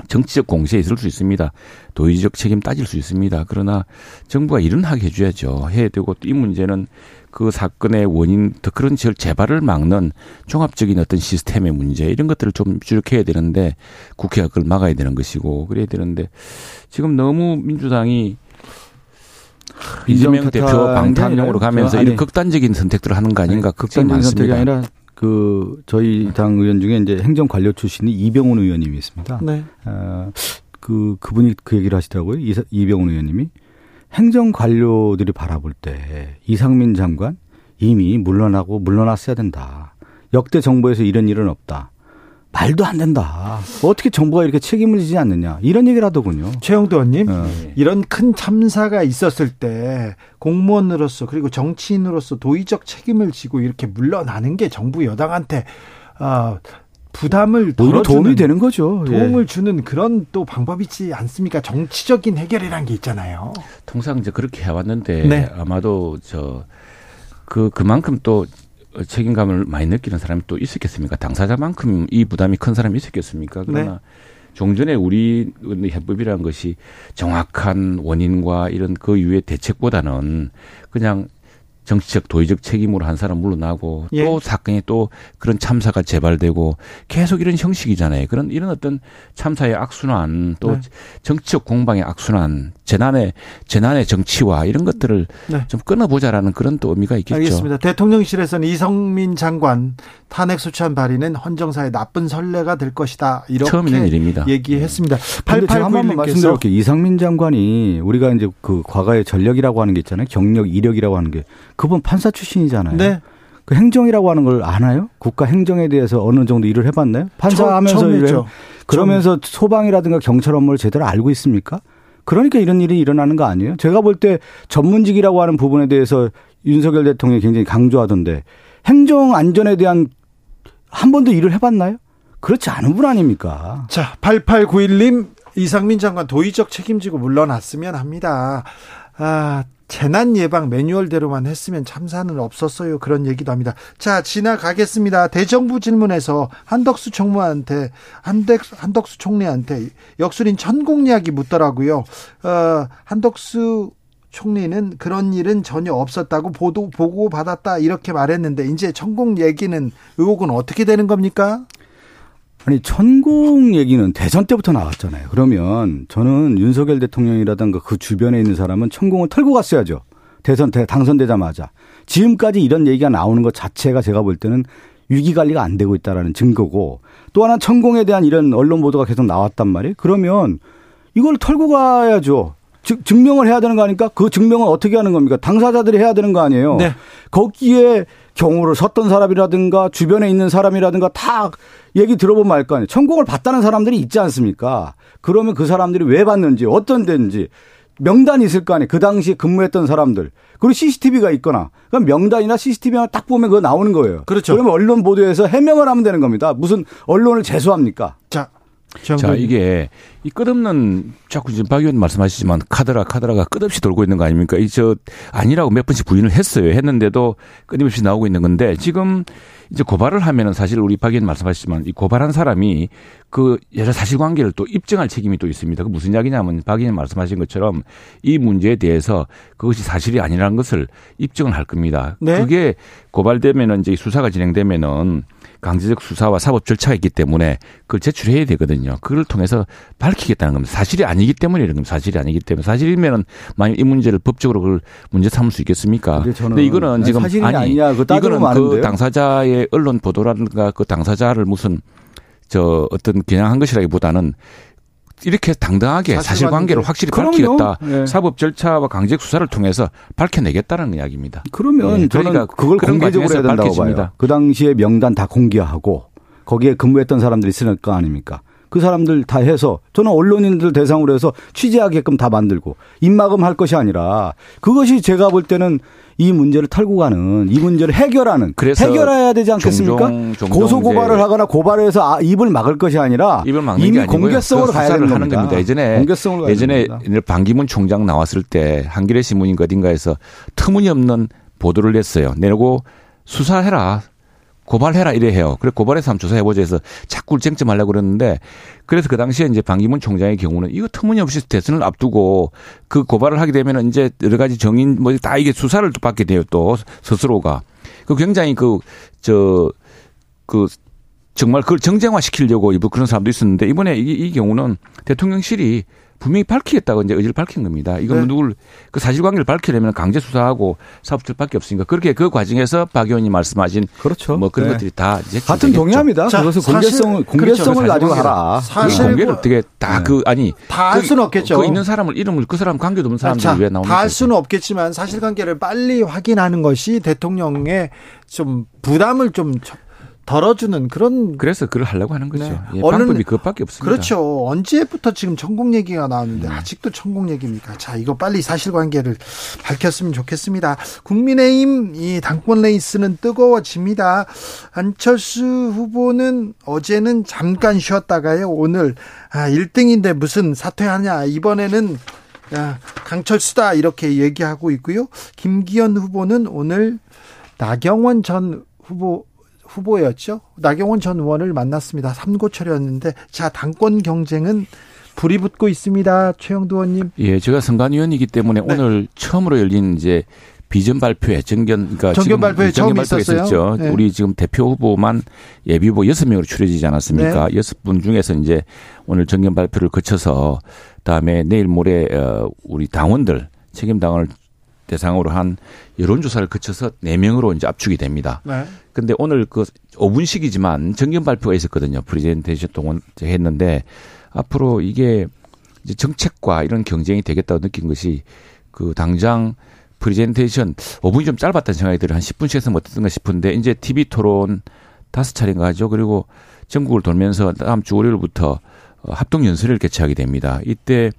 정치적 공세에 있을 수 있습니다. 도의적 책임 따질 수 있습니다. 그러나 정부가 일은 하게 해줘야죠. 해야 되고 또 이 문제는 그 사건의 원인, 더 그런 재발을 막는 종합적인 어떤 시스템의 문제 이런 것들을 좀 주력해야 되는데 국회가 그걸 막아야 되는 것이고 그래야 되는데 지금 너무 민주당이 이재명 대표 방탄용으로 가면서 이런 극단적인 선택들을 하는 거 아닌가 걱정이 많습니다. 아니라 그 저희 당 의원 중에 이제 행정 관료 출신이 이병훈 의원님이 있습니다. 네. 어, 그 그분이 그 얘기를 하시더라고요. 이병훈 의원님이 행정 관료들이 바라볼 때 이상민 장관 이미 물러나고 물러났어야 된다. 역대 정부에서 이런 일은 없다. 말도 안 된다. 어떻게 정부가 이렇게 책임을 지지 않느냐. 이런 얘기를 하더군요. 최영도 의원님, 어. 이런 큰 참사가 있었을 때 공무원으로서 그리고 정치인으로서 도의적 책임을 지고 이렇게 물러나는 게 정부 여당한테 어, 부담을 덜어 도움이 되는 거죠. 도움을 예. 주는 그런 또 방법이지 않습니까? 정치적인 해결이란 게 있잖아요. 통상 이제 그렇게 해왔는데 네. 아마도 저 그 그만큼 또 책임감을 많이 느끼는 사람이 또 있었겠습니까? 당사자만큼 이 부담이 큰 사람이 있었겠습니까? 그러나 네. 종전에 우리 해법이라는 것이 정확한 원인과 이런 그 이후의 대책보다는 그냥 정치적 도의적 책임으로 한 사람 물러나고 예. 또 사건이 또 그런 참사가 재발되고 계속 이런 형식이잖아요. 그런 이런 어떤 참사의 악순환 또 네. 정치적 공방의 악순환 재난의 재난의 정치와 이런 것들을 네. 좀 끊어보자라는 그런 또 의미가 있겠죠. 알겠습니다. 대통령실에서는 이성민 장관 탄핵 소추안 발의는 헌정사의 나쁜 선례가 될 것이다. 이렇게 처음 있는 일입니다. 얘기했습니다. 네. 8891님께서 말씀드릴게요. 이상민 장관이 우리가 이제 그 과거의 전력이라고 하는 게 있잖아요. 경력, 이력이라고 하는 게 그분 판사 출신이잖아요. 네. 그 행정이라고 하는 걸 아나요? 국가 행정에 대해서 어느 정도 일을 해봤나요? 판사하면서 일을 그러면서 소방이라든가 경찰 업무를 제대로 알고 있습니까? 그러니까 이런 일이 일어나는 거 아니에요? 제가 볼 때 전문직이라고 하는 부분에 대해서 윤석열 대통령이 굉장히 강조하던데 행정 안전에 대한 한 번도 일을 해봤나요? 그렇지 않은 분 아닙니까? 자, 8891님 이상민 장관 도의적 책임지고 물러났으면 합니다. 아, 재난 예방 매뉴얼대로만 했으면 참사는 없었어요. 그런 얘기도 합니다. 자, 지나가겠습니다. 대정부 질문에서 한덕수 총무한테 한덕 한덕수 총리한테 역술인 천공 이야기 묻더라고요. 어, 한덕수 총리는 그런 일은 전혀 없었다고 보도 보고 받았다 이렇게 말했는데 이제 천공 얘기는 의혹은 어떻게 되는 겁니까? 아니 천공 얘기는 대선 때부터 나왔잖아요. 그러면 저는 윤석열 대통령이라든가 그 주변에 있는 사람은 천공을 털고 갔어야죠. 대선 대 당선되자마자 지금까지 이런 얘기가 나오는 것 자체가 제가 볼 때는 위기 관리가 안 되고 있다라는 증거고 또 하나 천공에 대한 이런 언론 보도가 계속 나왔단 말이에요. 그러면 이걸 털고 가야죠. 즉 증명을 해야 되는 거 아닙니까? 그 증명은 어떻게 하는 겁니까? 당사자들이 해야 되는 거 아니에요. 네. 거기에 경호를 섰던 사람이라든가 주변에 있는 사람이라든가 다 얘기 들어보면 알 거 아니에요. 천공을 받다는 사람들이 있지 않습니까? 그러면 그 사람들이 왜 받는지 어떤 데인지 명단이 있을 거 아니에요. 그 당시에 근무했던 사람들. 그리고 CCTV가 있거나. 그럼 명단이나 CCTV만 딱 보면 그거 나오는 거예요. 그렇죠. 그러면 언론 보도에서 해명을 하면 되는 겁니다. 무슨 언론을 재수합니까? 자, 자, 이게 이 끝없는 자꾸 지금 박 의원 말씀하시지만 카드라 카드라가 끝없이 돌고 있는 거 아닙니까? 이 저 아니라고 몇 번씩 부인을 했어요. 했는데도 끊임없이 나오고 있는 건데 지금 이제 고발을 하면은 사실 우리 박 의원 말씀하셨지만 이 고발한 사람이 그 여러 사실관계를 또 입증할 책임이 또 있습니다. 그 무슨 이야기냐면 박 의원 말씀하신 것처럼 이 문제에 대해서 그것이 사실이 아니라는 것을 입증을 할 겁니다. 네? 그게 고발되면은 이제 수사가 진행되면은 강제적 수사와 사법 절차가 있기 때문에 그걸 제출해야 되거든요. 그걸 통해서 밝히겠다는 겁니다. 사실이 아니기 때문에 이런 겁니다. 사실이 아니기 때문에 사실이면은 만약 이 문제를 법적으로 그걸 문제 삼을 수 있겠습니까? 근데, 근데 이거는 지금 사실이 아니 아니야. 이거는 그 당사자의 언론 보도라든가 그 당사자를 무슨 저 어떤 겨냥한 것이라기보다는 이렇게 당당하게 사실관계를 확실히 그럼요. 밝히겠다. 네. 사법 절차와 강제 수사를 통해서 밝혀내겠다는 이야기입니다. 그러면 네. 저는 그걸 공개적으로 해야 된다고 봐요. 그 당시에 명단 다 공개하고 거기에 근무했던 사람들이 있을 거 아닙니까? 그 사람들 다 해서 저는 언론인들 대상으로 해서 취재하게끔 다 만들고 입막음 할 것이 아니라 그것이 제가 볼 때는 이 문제를 털고 가는 이 문제를 해결하는 해결해야 되지 않겠습니까? 종종, 종종 고소 고발을 하거나 고발해서 아, 입을 막을 것이 아니라 입을 막는 이미 공개성으로 그 가야 되는 하는 겁니다. 겁니다. 예전에 공개성으로 예전에 반기문 총장 나왔을 때 한겨레 신문인가 어딘가에서 터무니없는 보도를 냈어요. 내고 수사해라. 고발해라 이래 해요. 그래 고발해서 한번 조사해보자 해서 자꾸 쟁점하려고 그랬는데 그래서 그 당시에 이제 방기문 총장의 경우는 이거 터무니없이 대선을 앞두고 그 고발을 하게 되면 이제 여러 가지 정인 뭐 다 이게 수사를 또 받게 돼요 또 스스로가 그 굉장히 그 저그 그 정말 그걸 정쟁화 시키려고 그런 사람도 있었는데 이번에 이, 이 경우는 대통령실이 분명히 밝히겠다고 이제 의지를 밝힌 겁니다. 이건 네. 누굴 그 사실관계를 밝히려면 강제 수사하고 사법처밖에 없으니까 그렇게 그 과정에서 박 의원님 말씀하신 그렇죠. 뭐 그런 네. 것들이 다 이제 같은 동의합니다. 자, 그것을 공개성 공개성을 그렇죠. 가지고 하라. 사실 공개를 어떻게 다그 네. 아니 다할 그, 수는 없겠죠. 그 있는 사람을 이름을 그 사람 관계도 없는 사람들 왜 나오는 다할 수는 없겠지만 사실관계를 빨리 확인하는 것이 대통령의 좀 부담을 좀 덜어주는 그런 그래서 그걸 하려고 하는 거죠. 네. 예, 언론, 방법이 그것밖에 없습니다. 그렇죠. 언제부터 지금 천공 얘기가 나오는데 네. 아직도 천공 얘기입니까? 자, 이거 빨리 사실관계를 밝혔으면 좋겠습니다. 국민의힘 이 당권 레이스는 뜨거워집니다. 안철수 후보는 어제는 잠깐 쉬었다가요. 오늘 아, 1등인데 무슨 사퇴하냐. 이번에는 야, 강철수다 이렇게 얘기하고 있고요. 김기현 후보는 오늘 나경원 전 후보 후보였죠. 나경원 전 의원을 만났습니다. 삼고철이었는데 자 당권 경쟁은 불이 붙고 있습니다. 최영두 의원님. 예, 제가 선관위원이기 때문에 네. 오늘 처음으로 열린 이제 비전 발표회 정견 그러니까 정견 발표회 처음 있었어요. 있었죠. 네. 우리 지금 대표 후보만 예비 후보 여섯 명으로 추려지지 않았습니까? 네. 여섯 분 중에서 이제 오늘 정견 발표를 거쳐서 다음에 내일 모레 어 우리 당원들 책임 당원을 대상으로 한 여론조사를 거쳐서 4명으로 이제 압축이 됩니다. 네. 근데 오늘 그 5분씩이지만 정견 발표가 있었거든요. 프리젠테이션 동원 했는데 앞으로 이게 이제 정책과 이런 경쟁이 되겠다고 느낀 것이 그 당장 프리젠테이션 5분이 좀 짧았다는 생각이 들어요. 한 10분씩 했으면 어땠던가 싶은데 이제 TV 토론 다섯 차례인가 하죠. 그리고 전국을 돌면서 다음 주 월요일부터 합동 연설을 개최하게 됩니다. 이때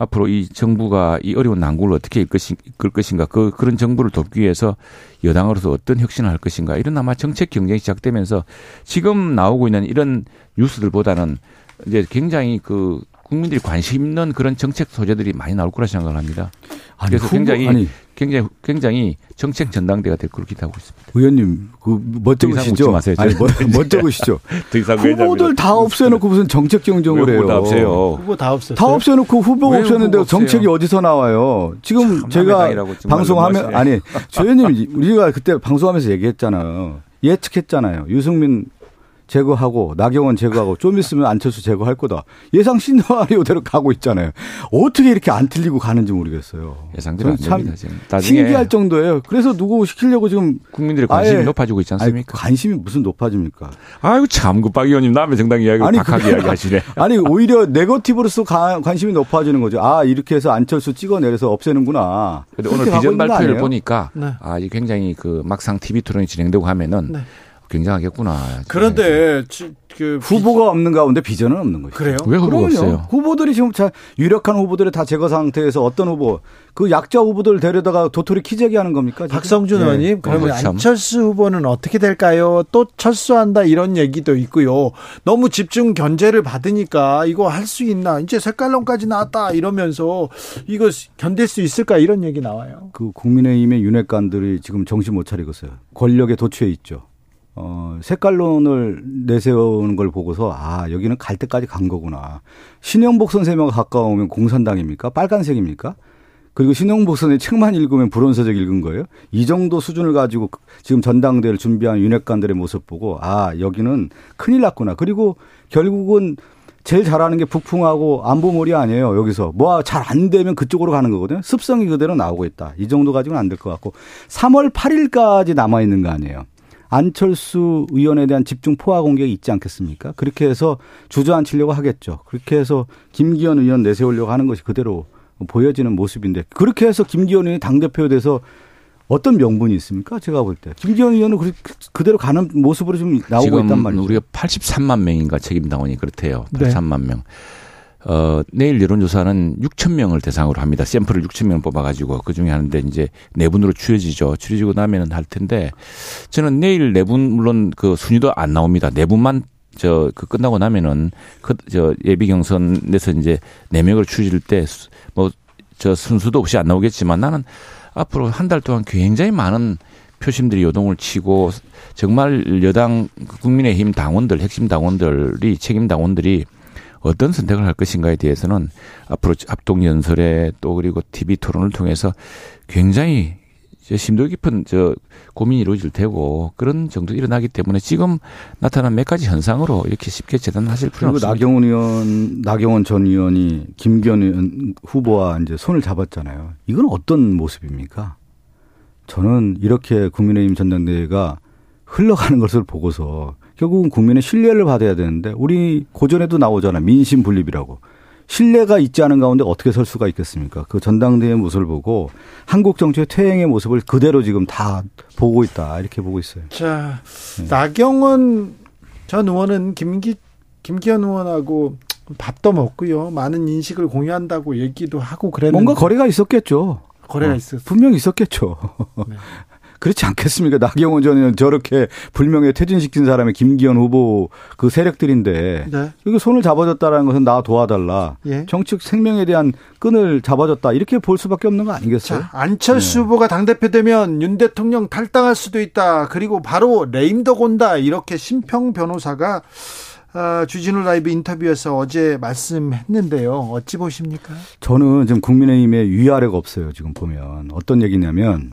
앞으로 이 정부가 이 어려운 난국을 어떻게 이끌 것인가 그 그런 정부를 돕기 위해서 여당으로서 어떤 혁신을 할 것인가 이런 아마 정책 경쟁이 시작되면서 지금 나오고 있는 이런 뉴스들보다는 이제 굉장히 그 국민들이 관심 있는 그런 정책 소재들이 많이 나올 거라 생각을 합니다. 아니, 그래서 후보, 굉장히 아니, 굉장히 굉장히 정책 전당대가 될 거로 기대하고 있습니다. 의원님 그뭐 적으시죠? 마세요. 아니 뭐, 뭐 적으시죠? 후보들 다 없애놓고 무슨 정책 경쟁을 해요. 다 없애요. 후보 다 없었어요. 다 없애놓고 후보가 없었는데 정책이 어디서 나와요? 지금 제가 방송하면 아니 조 의원님 우리가 그때 방송하면서 얘기했잖아요. 예측했잖아요. 유승민 제거하고 나경원 제거하고 좀 있으면 안철수 제거할 거다. 예상 시나리오대로 가고 있잖아요. 어떻게 이렇게 안 틀리고 가는지 모르겠어요. 예상대로 참 신기할 정도예요. 그래서 누구 시키려고 지금 국민들의 관심이 높아지고 있지 않습니까? 아니, 관심이 무슨 높아집니까? 아유 참그 박 의원님 남의 정당 이야기 아니, 박하게 이야기 하시네. 아니 오히려 네거티브로서 관심이 높아지는 거죠. 아 이렇게 해서 안철수 찍어내려서 없애는구나. 근데 오늘 비전 발표를 보니까 네. 아 굉장히 그 막상 TV 토론이 진행되고 하면은 네. 굉장하겠구나. 그런데 그 후보가 없는 가운데 비전은 없는 거죠. 그래요? 왜 후보가 그럼요. 없어요? 후보들이 지금 자 유력한 후보들을 다 제거 상태에서 어떤 후보 그 약자 후보들 데려다가 도토리 키재기 하는 겁니까? 지금? 박성준 네. 의원님 그러면 어, 안철수 후보는 어떻게 될까요? 또 철수한다 이런 얘기도 있고요. 너무 집중 견제를 받으니까 이거 할 수 있나? 이제 색깔론까지 나왔다 이러면서 이거 견딜 수 있을까 이런 얘기 나와요. 그 국민의힘의 윤핵관들이 지금 정신 못 차리고 있어요. 권력에 도취해 있죠. 어, 색깔론을 내세우는 걸 보고서 아, 여기는 갈 때까지 간 거구나. 신영복 선생님과 가까우면 공산당입니까? 빨간색입니까? 그리고 신영복 선생님 책만 읽으면 불온서적 읽은 거예요. 이 정도 수준을 가지고 지금 전당대회를 준비한 윤핵관들의 모습 보고 아, 여기는 큰일 났구나. 그리고 결국은 제일 잘하는 게 북풍하고 안보몰이 아니에요. 여기서 뭐 잘 안 되면 그쪽으로 가는 거거든요. 습성이 그대로 나오고 있다. 이 정도 가지고는 안 될 것 같고 3월 8일까지 남아 있는 거 아니에요. 안철수 의원에 대한 집중 포화 공격이 있지 않겠습니까? 그렇게 해서 주저앉히려고 하겠죠. 그렇게 해서 김기현 의원 내세우려고 하는 것이 그대로 보여지는 모습인데 그렇게 해서 김기현 의원이 당대표에 대해서 어떤 명분이 있습니까? 제가 볼 때. 김기현 의원은 그대로 가는 모습으로 좀 나오고 있단 말이죠. 우리가 83만 명인가 책임당원이 그렇대요. 83만 네. 명. 어, 내일 여론조사는 6천 명을 대상으로 합니다. 샘플을 6천 명을 뽑아가지고 그 중에 하는데 이제 내분으로 추려지죠. 추려지고 나면은 할 텐데 저는 내일 내분 물론 그 순위도 안 나옵니다. 내분만 저 그 끝나고 나면은 그 저 예비 경선에서 이제 네 명을 추질 때뭐 저 순수도 없이 안 나오겠지만 나는 앞으로 한 달 동안 굉장히 많은 표심들이 요동을 치고 정말 여당 국민의힘 당원들 핵심 당원들이 책임 당원들이 어떤 선택을 할 것인가에 대해서는 앞으로 합동 연설에 또 그리고 TV 토론을 통해서 굉장히 심도 깊은 저 고민이 이루어질 테고 그런 정도 일어나기 때문에 지금 나타난 몇 가지 현상으로 이렇게 쉽게 재단하실 필요는 없습니다. 나경원 의원, 나경원 전 의원이 김기현 의원 후보와 이제 손을 잡았잖아요. 이건 어떤 모습입니까? 저는 이렇게 국민의힘 전당대회가 흘러가는 것을 보고서 결국은 국민의 신뢰를 받아야 되는데 우리 고전에도 나오잖아 민심 분립이라고 신뢰가 있지 않은 가운데 어떻게 설 수가 있겠습니까? 그 전당대회 모습을 보고 한국 정치의 퇴행의 모습을 그대로 지금 다 보고 있다 이렇게 보고 있어요. 자 네. 나경원 전 의원은 김기 김기현 의원하고 밥도 먹고요 많은 인식을 공유한다고 얘기도 하고 그랬는데 뭔가 거래가 있었겠죠. 거래가 어, 있었 분명 있었겠죠. 네. 그렇지 않겠습니까? 나경원 전 의원 저렇게 불명예 퇴진시킨 사람이 김기현 후보 그 세력들인데 네. 여기 손을 잡아줬다라는 것은 나 도와달라. 예. 정책 생명에 대한 끈을 잡아줬다. 이렇게 볼 수밖에 없는 거 아니겠어요? 자, 안철수 네. 후보가 당대표 되면 윤 대통령 탈당할 수도 있다. 그리고 바로 레임덕 온다. 이렇게 심평 변호사가 어, 주진우 라이브 인터뷰에서 어제 말씀했는데요. 어찌 보십니까? 저는 지금 국민의힘에 위아래가 없어요. 지금 보면 어떤 얘기냐면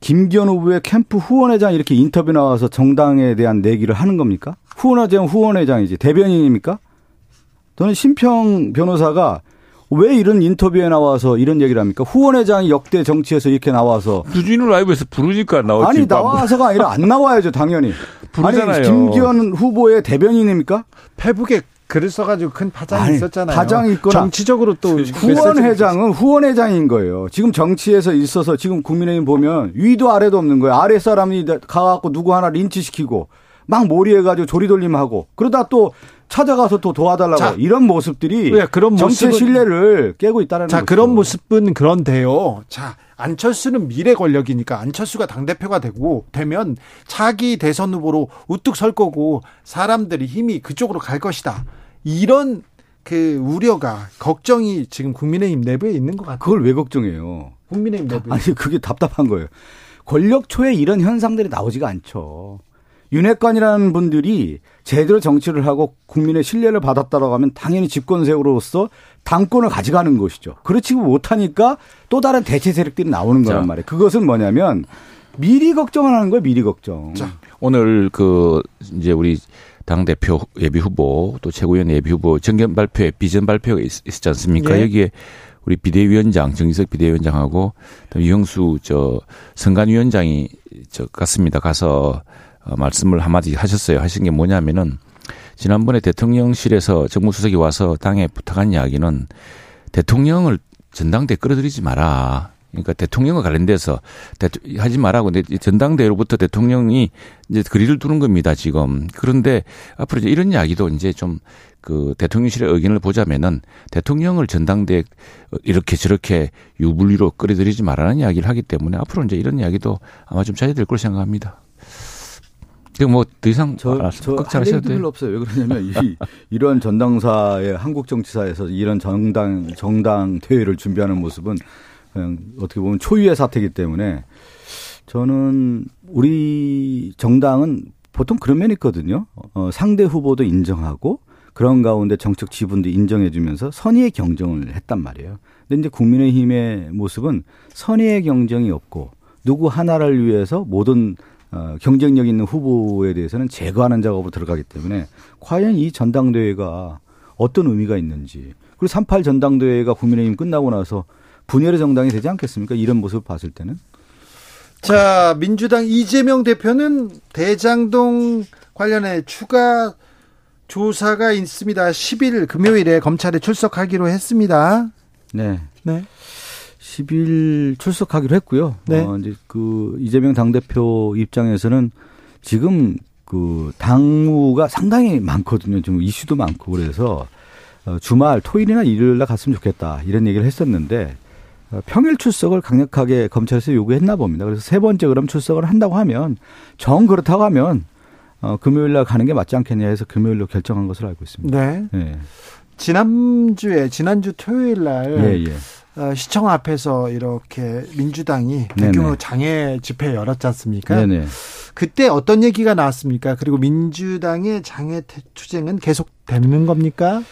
김기현 후보의 캠프 후원회장 이렇게 인터뷰 나와서 정당에 대한 내기를 하는 겁니까? 후원회장 후원회장이지 대변인입니까? 저는 심평 변호사가 왜 이런 인터뷰에 나와서 이런 얘기를 합니까? 후원회장이 역대 정치에서 이렇게 나와서 주진우 라이브에서 부르니까 나오지. 아니 나와서가 아니라 안 나와야죠 당연히. 부르잖아요. 아니 김기현 후보의 대변인입니까? 페북에 글을 써가지고 큰 파장이 아니, 있었잖아요. 파장이 있거나 정치적으로 또 후원 회장은 후원 회장인 거예요. 지금 정치에서 있어서 지금 국민의힘 보면 위도 아래도 없는 거예요. 아래 사람이 가갖고 누구 하나 린치시키고 막 몰이해가지고 조리돌림하고 그러다 또 찾아가서 또 도와달라고 자, 이런 모습들이 네, 그런 정치의 신뢰를 깨고 있다는 자 거죠. 그런 모습은 그런데요. 자 안철수는 미래 권력이니까 안철수가 당대표가 되고 되면 차기 대선 후보로 우뚝 설 거고 사람들이 힘이 그쪽으로 갈 것이다. 이런 그 우려가 걱정이 지금 국민의힘 내부에 있는 것 같아요. 그걸 왜 걱정해요? 국민의힘 내부에. 아니 그게 답답한 거예요. 권력 초에 이런 현상들이 나오지가 않죠. 윤핵관이라는 분들이 제대로 정치를 하고 국민의 신뢰를 받았다라고 하면 당연히 집권 세력으로서 당권을 가져가는 것이죠. 그렇지 못하니까 또 다른 대체 세력들이 나오는 거란 말이에요. 그것은 뭐냐면 미리 걱정을 하는 거예요. 미리 걱정. 자, 오늘 그 이제 우리 당 대표 예비 후보 또 최고위원 예비 후보 정견 발표에 비전 발표가 있, 었지 않습니까? 네. 여기에 우리 비대위원장 정기석 비대위원장하고 유영수 저 선관위원장이 저 갔습니다. 가서 어, 말씀을 한마디 하셨어요. 하신 게 뭐냐면은 지난번에 대통령실에서 정무수석이 와서 당에 부탁한 이야기는 대통령을 전당대 끌어들이지 마라. 그러니까 대통령과 관련돼서 하지 말라고 전당대회로부터 대통령이 이제 거리를 두는 겁니다 지금 그런데 앞으로 이제 이런 이야기도 이제 좀 그 대통령실의 의견을 보자면은 대통령을 전당대 이렇게 저렇게 유불리로 끌어들이지 말라는 이야기를 하기 때문에 앞으로 이제 이런 이야기도 아마 좀 자제될 걸 생각합니다. 뭐더 이상 저, 저할 얘기도 별로 없어요. 왜 그러냐면 이, 이런 전당사의 한국 정치사에서 이런 정당 정당 대회를 준비하는 모습은 그냥 어떻게 보면 초유의 사태이기 때문에 저는 우리 정당은 보통 그런 면이 있거든요. 어, 상대 후보도 인정하고 그런 가운데 정책 지분도 인정해주면서 선의의 경쟁을 했단 말이에요. 근데 이제 국민의힘의 모습은 선의의 경쟁이 없고 누구 하나를 위해서 모든 어, 경쟁력 있는 후보에 대해서는 제거하는 작업으로 들어가기 때문에 과연 이 전당대회가 어떤 의미가 있는지 그리고 38 전당대회가 국민의힘 끝나고 나서 분열의 정당이 되지 않겠습니까? 이런 모습을 봤을 때는. 자, 민주당 이재명 대표는 대장동 관련해 추가 조사가 있습니다. 10일 금요일에 검찰에 출석하기로 했습니다. 네. 네. 10일 출석하기로 했고요. 네. 어, 이제 그 이재명 당대표 입장에서는 지금 그 당무가 상당히 많거든요. 좀 이슈도 많고 그래서 어, 주말 토요일이나 일요일 날 갔으면 좋겠다. 이런 얘기를 했었는데 어, 평일 출석을 강력하게 검찰에서 요구했나 봅니다. 그래서 세 번째 그럼 출석을 한다고 하면 정 그렇다고 하면 어, 금요일 날 가는 게 맞지 않겠냐 해서 금요일로 결정한 것으로 알고 있습니다. 네. 네. 지난주에 지난주 토요일 날 예, 예. 어, 시청 앞에서 이렇게 민주당이 대규모 장애 집회 열었지 않습니까? 네네. 그때 어떤 얘기가 나왔습니까? 그리고 민주당의 장애 투쟁은 계속 되는 겁니까?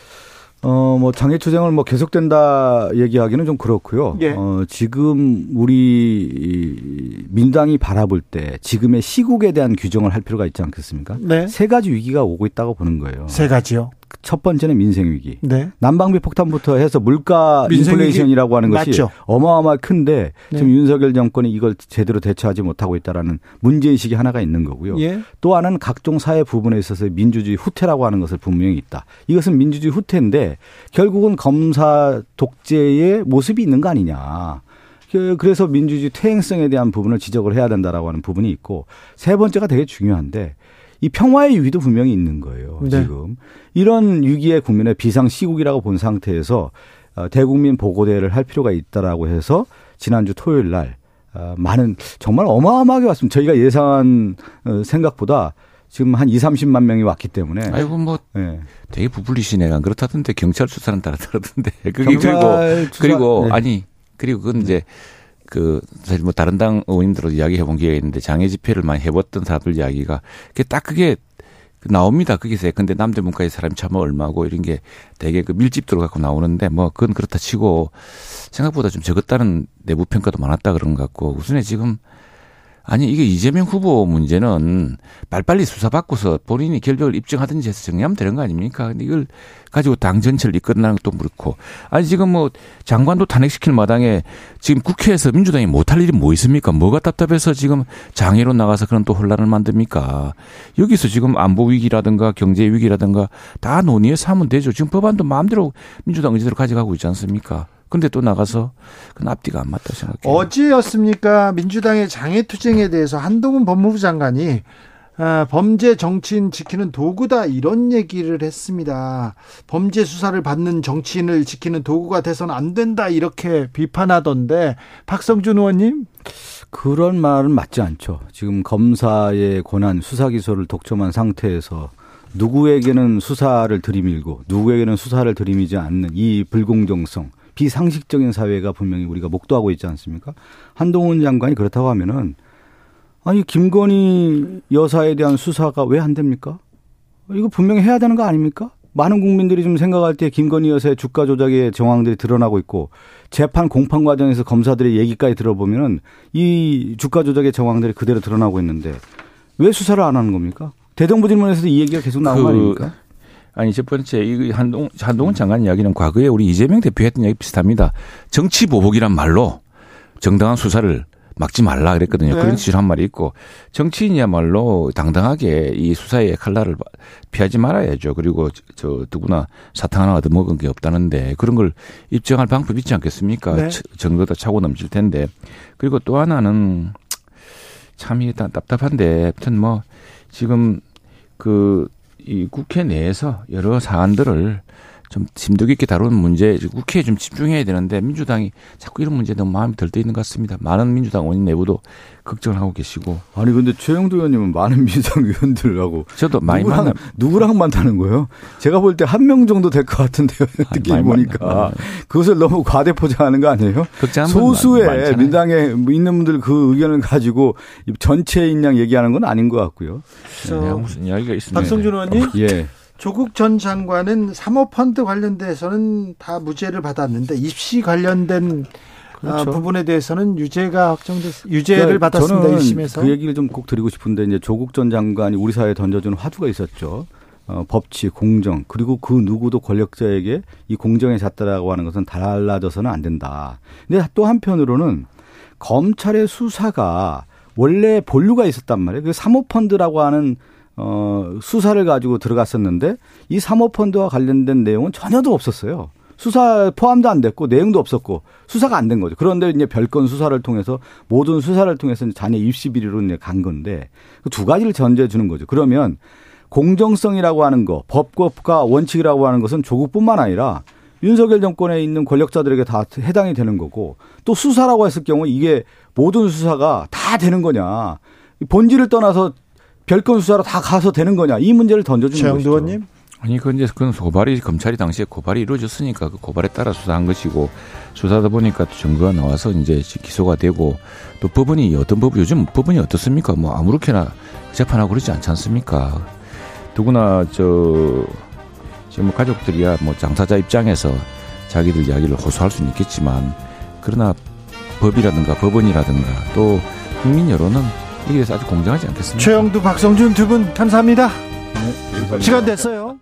어, 뭐, 장애 투쟁을 뭐 계속된다 얘기하기는 좀 그렇고요. 예. 어, 지금 우리 민당이 바라볼 때 지금의 시국에 대한 규정을 할 필요가 있지 않겠습니까? 네. 세 가지 위기가 오고 있다고 보는 거예요. 세 가지요? 첫 번째는 민생 위기. 네. 난방비 폭탄부터 해서 물가 인플레이션이라고 하는 것이 맞죠. 어마어마하게 큰데 네. 지금 윤석열 정권이 이걸 제대로 대처하지 못하고 있다라는 문제 의식이 하나가 있는 거고요. 예. 또 하나는 각종 사회 부분에 있어서 민주주의 후퇴라고 하는 것을 분명히 있다. 이것은 민주주의 후퇴인데 결국은 검사 독재의 모습이 있는 거 아니냐. 그, 그래서 민주주의 퇴행성에 대한 부분을 지적을 해야 된다라고 하는 부분이 있고 세 번째가 되게 중요한데 이 평화의 위기도 분명히 있는 거예요. 네. 지금 이런 위기의 국민의 비상 시국이라고 본 상태에서 어, 대국민 보고대회를 할 필요가 있다라고 해서 지난주 토요일 날 어, 많은 정말 어마어마하게 왔습니다. 저희가 예상한 어, 생각보다 지금 한 2, 30만 명이 왔기 때문에. 아이고 뭐 네. 되게 부풀리시네가 그렇다던데 경찰 수사는 따르던데. 그게 그리고 수사, 그리고 네. 아니 그리고 그건 네. 이제 그 사실 뭐 다른 당 의원님들도 이야기해 본 기회가 있는데 장애 집회를 많이 해봤던 사람들 이야기가 그게 딱 그게 나옵니다. 거기서 근데 남대 문과의 사람이 참 얼마고 이런 게 되게 그 밀집 들어갖고 나오는데 뭐 그건 그렇다 치고 생각보다 좀 적었다는 내부 평가도 많았다 그런 것 같고 우선에 지금 아니 이게 이재명 후보 문제는 빨리빨리 수사받고서 본인이 결벽을 입증하든지 해서 정리하면 되는 거 아닙니까? 근데 이걸 가지고 당 전체를 이끌어나는 것도 그렇고 아니 지금 뭐 장관도 탄핵시킬 마당에 지금 국회에서 민주당이 못할 일이 뭐 있습니까? 뭐가 답답해서 지금 장애로 나가서 그런 또 혼란을 만듭니까? 여기서 지금 안보 위기라든가 경제 위기라든가 다 논의해 서 하면 되죠. 지금 법안도 마음대로 민주당 의지대로 가져가고 있지 않습니까? 근데 또 나가서 그건 앞뒤가 안 맞다 생각해요. 어제였습니까? 민주당의 장애투쟁에 대해서 한동훈 법무부 장관이 아, 범죄 정치인 지키는 도구다 이런 얘기를 했습니다. 범죄 수사를 받는 정치인을 지키는 도구가 돼서는 안 된다 이렇게 비판하던데 박성준 의원님 그런 말은 맞지 않죠. 지금 검사의 권한 수사 기소를 독점한 상태에서 누구에게는 수사를 들이밀고 누구에게는 수사를 들이미지 않는 이 불공정성 비상식적인 사회가 분명히 우리가 목도하고 있지 않습니까? 한동훈 장관이 그렇다고 하면은 아니 김건희 여사에 대한 수사가 왜 안 됩니까? 이거 분명히 해야 되는 거 아닙니까? 많은 국민들이 좀 생각할 때 김건희 여사의 주가 조작의 정황들이 드러나고 있고 재판 공판 과정에서 검사들의 얘기까지 들어보면은 이 주가 조작의 정황들이 그대로 드러나고 있는데 왜 수사를 안 하는 겁니까? 대정부 질문에서도 이 얘기가 계속 나온 그, 거 아닙니까? 아니 첫 번째 이 한동 한동훈 장관 이야기는 과거에 우리 이재명 대표 했던 이야기 비슷합니다. 정치 보복이란 말로 정당한 수사를 막지 말라 그랬거든요. 네. 그런 취지로 한 말이 있고 정치인이야말로 당당하게 이 수사의 칼날을 피하지 말아야죠. 그리고 저 누구나 사탕 하나 얻어먹은 게 없다는데 그런 걸 입증할 방법 있지 않겠습니까? 네. 증거도 차고 넘칠 텐데 그리고 또 하나는 참 일단 답답한데 아무튼 뭐 지금 그 이 국회 내에서 여러 사안들을 좀 심도 깊게 다루는 문제 국회에 좀 집중해야 되는데 민주당이 자꾸 이런 문제에 너무 마음이 들떠 있는 것 같습니다. 많은 민주당 의원 내부도 걱정을 하고 계시고. 아니 근데 최영도 의원님은 많은 민주당 의원들하고 저도 많이 누구랑, 만나 누구랑 만나는 거예요? 제가 볼 때 한 명 정도 될 것 같은데요. 느낌이 보니까 그것을 너무 과대 포장하는 거 아니에요? 소수의 민당에 있는 분들 그 의견을 가지고 전체 인 양 얘기하는 건 아닌 것 같고요. 네, 무슨 이야기가 있습니다. 박성준 의원님. 예. 조국 전 장관은 사모펀드 관련돼서는 다 무죄를 받았는데 입시 관련된 아, 그렇죠. 부분에 대해서는 유죄가 확정됐 유죄를 그러니까 받았습니다. 1심에서. 그 얘기를 좀 꼭 드리고 싶은데 이제 조국 전 장관이 우리 사회에 던져준 화두가 있었죠. 어, 법치, 공정, 그리고 그 누구도 권력자에게 이 공정에 잣다라고 하는 것은 달라져서는 안 된다. 근데 또 한편으로는 검찰의 수사가 원래 본류가 있었단 말이에요. 그 사모펀드라고 하는 어, 수사를 가지고 들어갔었는데 이 사모펀드와 관련된 내용은 전혀도 없었어요. 수사 포함도 안 됐고 내용도 없었고 수사가 안 된 거죠. 그런데 이제 별건 수사를 통해서 모든 수사를 통해서 자녀 입시 비리로 이제 간 건데 그 두 가지를 전제해 주는 거죠. 그러면 공정성이라고 하는 거, 법과 원칙이라고 하는 것은 조국뿐만 아니라 윤석열 정권에 있는 권력자들에게 다 해당이 되는 거고 또 수사라고 했을 경우 이게 모든 수사가 다 되는 거냐. 본질을 떠나서 별건 수사로 다 가서 되는 거냐 이 문제를 던져주는 거죠. 의원님. 아니 그 이제 그건 고발이 검찰이 당시에 고발이 이루어졌으니까 그 고발에 따라 수사한 것이고 수사다 보니까 또 증거가 나와서 이제 기소가 되고 또 법원이 어떤 법 요즘 법원이 어떻습니까? 뭐 아무렇게나 재판하고 그러지 않지 않습니까? 누구나 저 지금 뭐 가족들이야 뭐 장사자 입장에서 자기들 이야기를 호소할 수는 있겠지만 그러나 법이라든가 법원이라든가 또 국민 여론은 이게 아주 공정하지 않겠습니까? 최영두, 박성준 두 분 감사합니다. 네, 시간 됐어요.